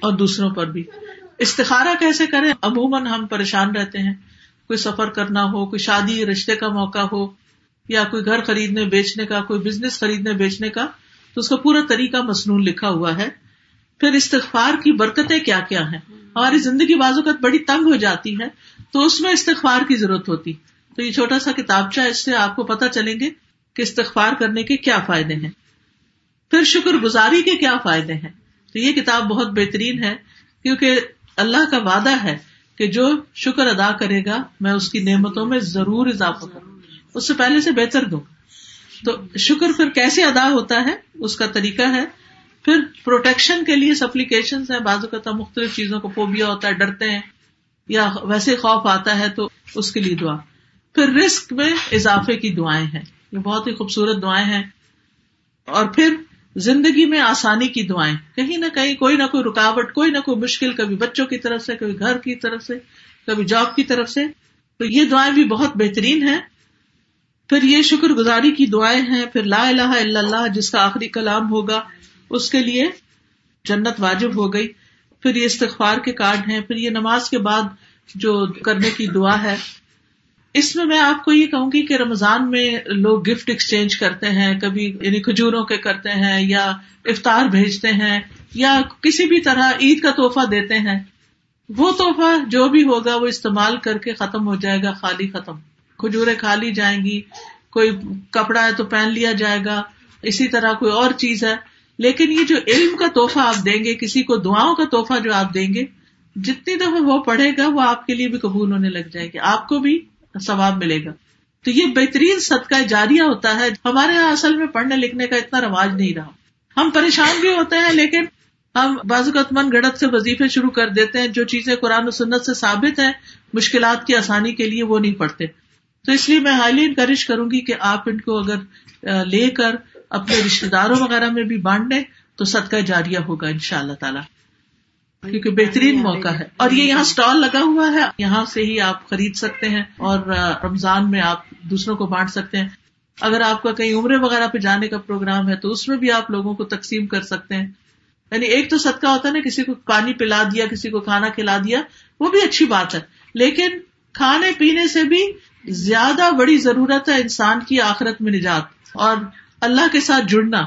اور دوسروں پر بھی۔ استخارا کیسے کریں؟ عموماً ہم پریشان رہتے ہیں۔ کوئی سفر کرنا ہو، کوئی شادی، رشتے کا موقع ہو، یا کوئی گھر خریدنے، بیچنے کا، کوئی بزنس خریدنے، بیچنے کا، تو اس کا پورا طریقہ مصنون لکھا ہوا ہے۔ پھر استغفار کی برکتیں کیا کیا ہیں؟ ہماری زندگی بازو کا بڑی تنگ ہو جاتی ہے، تو اس میں استغفار کی ضرورت ہوتی۔ تو یہ چھوٹا سا کتابچہ اس سے آپ کو پتا چلیں گے کہ استغفار کرنے کے کیا فائدے ہیں۔ پھر شکر گزاری کے کیا فائدے ہیں۔ تو یہ کتاب بہت بہترین ہے، کیونکہ اللہ کا وعدہ ہے کہ جو شکر ادا کرے گا، میں اس کی نعمتوں میں ضرور اضافہ کروں۔ اس سے پہلے سے بہتر دوں۔ تو شکر پھر کیسے ادا ہوتا ہے؟ اس کا طریقہ ہے پھر پروٹیکشن کے لیے سپلیکیشن ہے بازو کا مختلف چیزوں کو فوبیا ہوتا ہے، ڈرتے ہیں، یا ویسے خوف آتا ہے تو اس کے لیے دعا۔ پھر رسک میں اضافے کی دعائیں ہیں۔ یہ بہت ہی خوبصورت دعائیں ہیں۔ اور پھر زندگی میں آسانی کی دعائیں۔ کہیں نہ کہیں کوئی نہ کوئی رکاوٹ، کوئی نہ کوئی مشکل، کبھی بچوں کی طرف سے، کبھی گھر کی طرف سے، کبھی جاب کی طرف سے۔ تو یہ دعائیں بھی بہت بہترین ہیں۔ پھر یہ شکر گزاری کی دعائیں ہیں۔ پھر لا الہ الا اللہ، جس کا آخری کلام ہوگا۔ اس کے لیے جنت واجب ہو گئی۔ پھر یہ استغفار کے کارڈ ہیں، پھر یہ نماز کے بعد جو کرنے کی دعا ہے۔ اس میں میں آپ کو یہ کہوں گی کہ رمضان میں لوگ گفٹ ایکسچینج کرتے ہیں، کبھی یعنی کھجوروں کے کرتے ہیں یا افطار بھیجتے ہیں یا کسی بھی طرح عید کا تحفہ دیتے ہیں۔ وہ تحفہ جو بھی ہوگا وہ استعمال کر کے ختم ہو جائے گا، خالی ختم۔ کھجورے کھا لی جائیں گی، کوئی کپڑا ہے تو پہن لیا جائے گا۔ اسی طرح کوئی اور چیز ہے۔ لیکن یہ جو علم کا تحفہ آپ دیں گے، کسی کو دعاؤں کا تحفہ جو آپ دیں گے، جتنی دفعہ وہ پڑھے گا، وہ آپ کے لیے بھی قبول ہونے لگ جائے گا آپ کو بھی ثواب ملے گا۔ تو یہ بہترین صدقہ جاریہ ہوتا ہے۔ ہمارے یہاں اصل میں پڑھنے لکھنے کا اتنا رواج نہیں رہا۔ ہم پریشان بھی ہوتے ہیں، لیکن ہم بازوقت من گڑت سے وظیفے شروع کر دیتے ہیں۔ جو چیزیں قرآن و سنت سے ثابت ہیں، مشکلات کی آسانی کے لیے وہ نہیں پڑھتے۔ تو اس لیے میں ہائیلی انکریج کروں گی کہ آپ ان کو اگر لے کر اپنے رشتے داروں وغیرہ میں بھی بانٹ دیں تو صدقہ جاریہ ہوگا ان شاء اللہ تعالیٰ۔ کیونکہ بہترین موقع ہے۔ اور یہ یہاں اسٹال لگا ہوا ہے۔ یہاں سے ہی آپ خرید سکتے ہیں اور رمضان میں آپ دوسروں کو بانٹ سکتے ہیں۔ اگر آپ کا کہیں عمرے وغیرہ پہ جانے کا پروگرام ہے تو اس میں بھی آپ لوگوں کو تقسیم کر سکتے ہیں۔ یعنی ایک تو صدقہ ہوتا ہے نا کسی کو پانی پلا دیا کسی کو کھانا کھلا دیا وہ بھی اچھی بات ہے۔ لیکن کھانے پینے سے بھی زیادہ بڑی ضرورت ہے انسان کی آخرت میں نجات۔ اور اللہ کے ساتھ جڑنا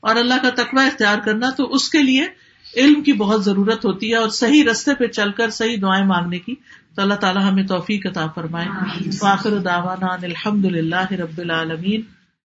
اور اللہ کا تقوی اختیار کرنا تو اس کے لیے علم کی بہت ضرورت ہوتی ہے اور صحیح رستے پہ چل کر صحیح دعائیں مانگنے کی تو اللہ تعالیٰ ہمیں توفیق عطا فرمائے۔ واخر دعوانا الحمد للہ رب العالمین۔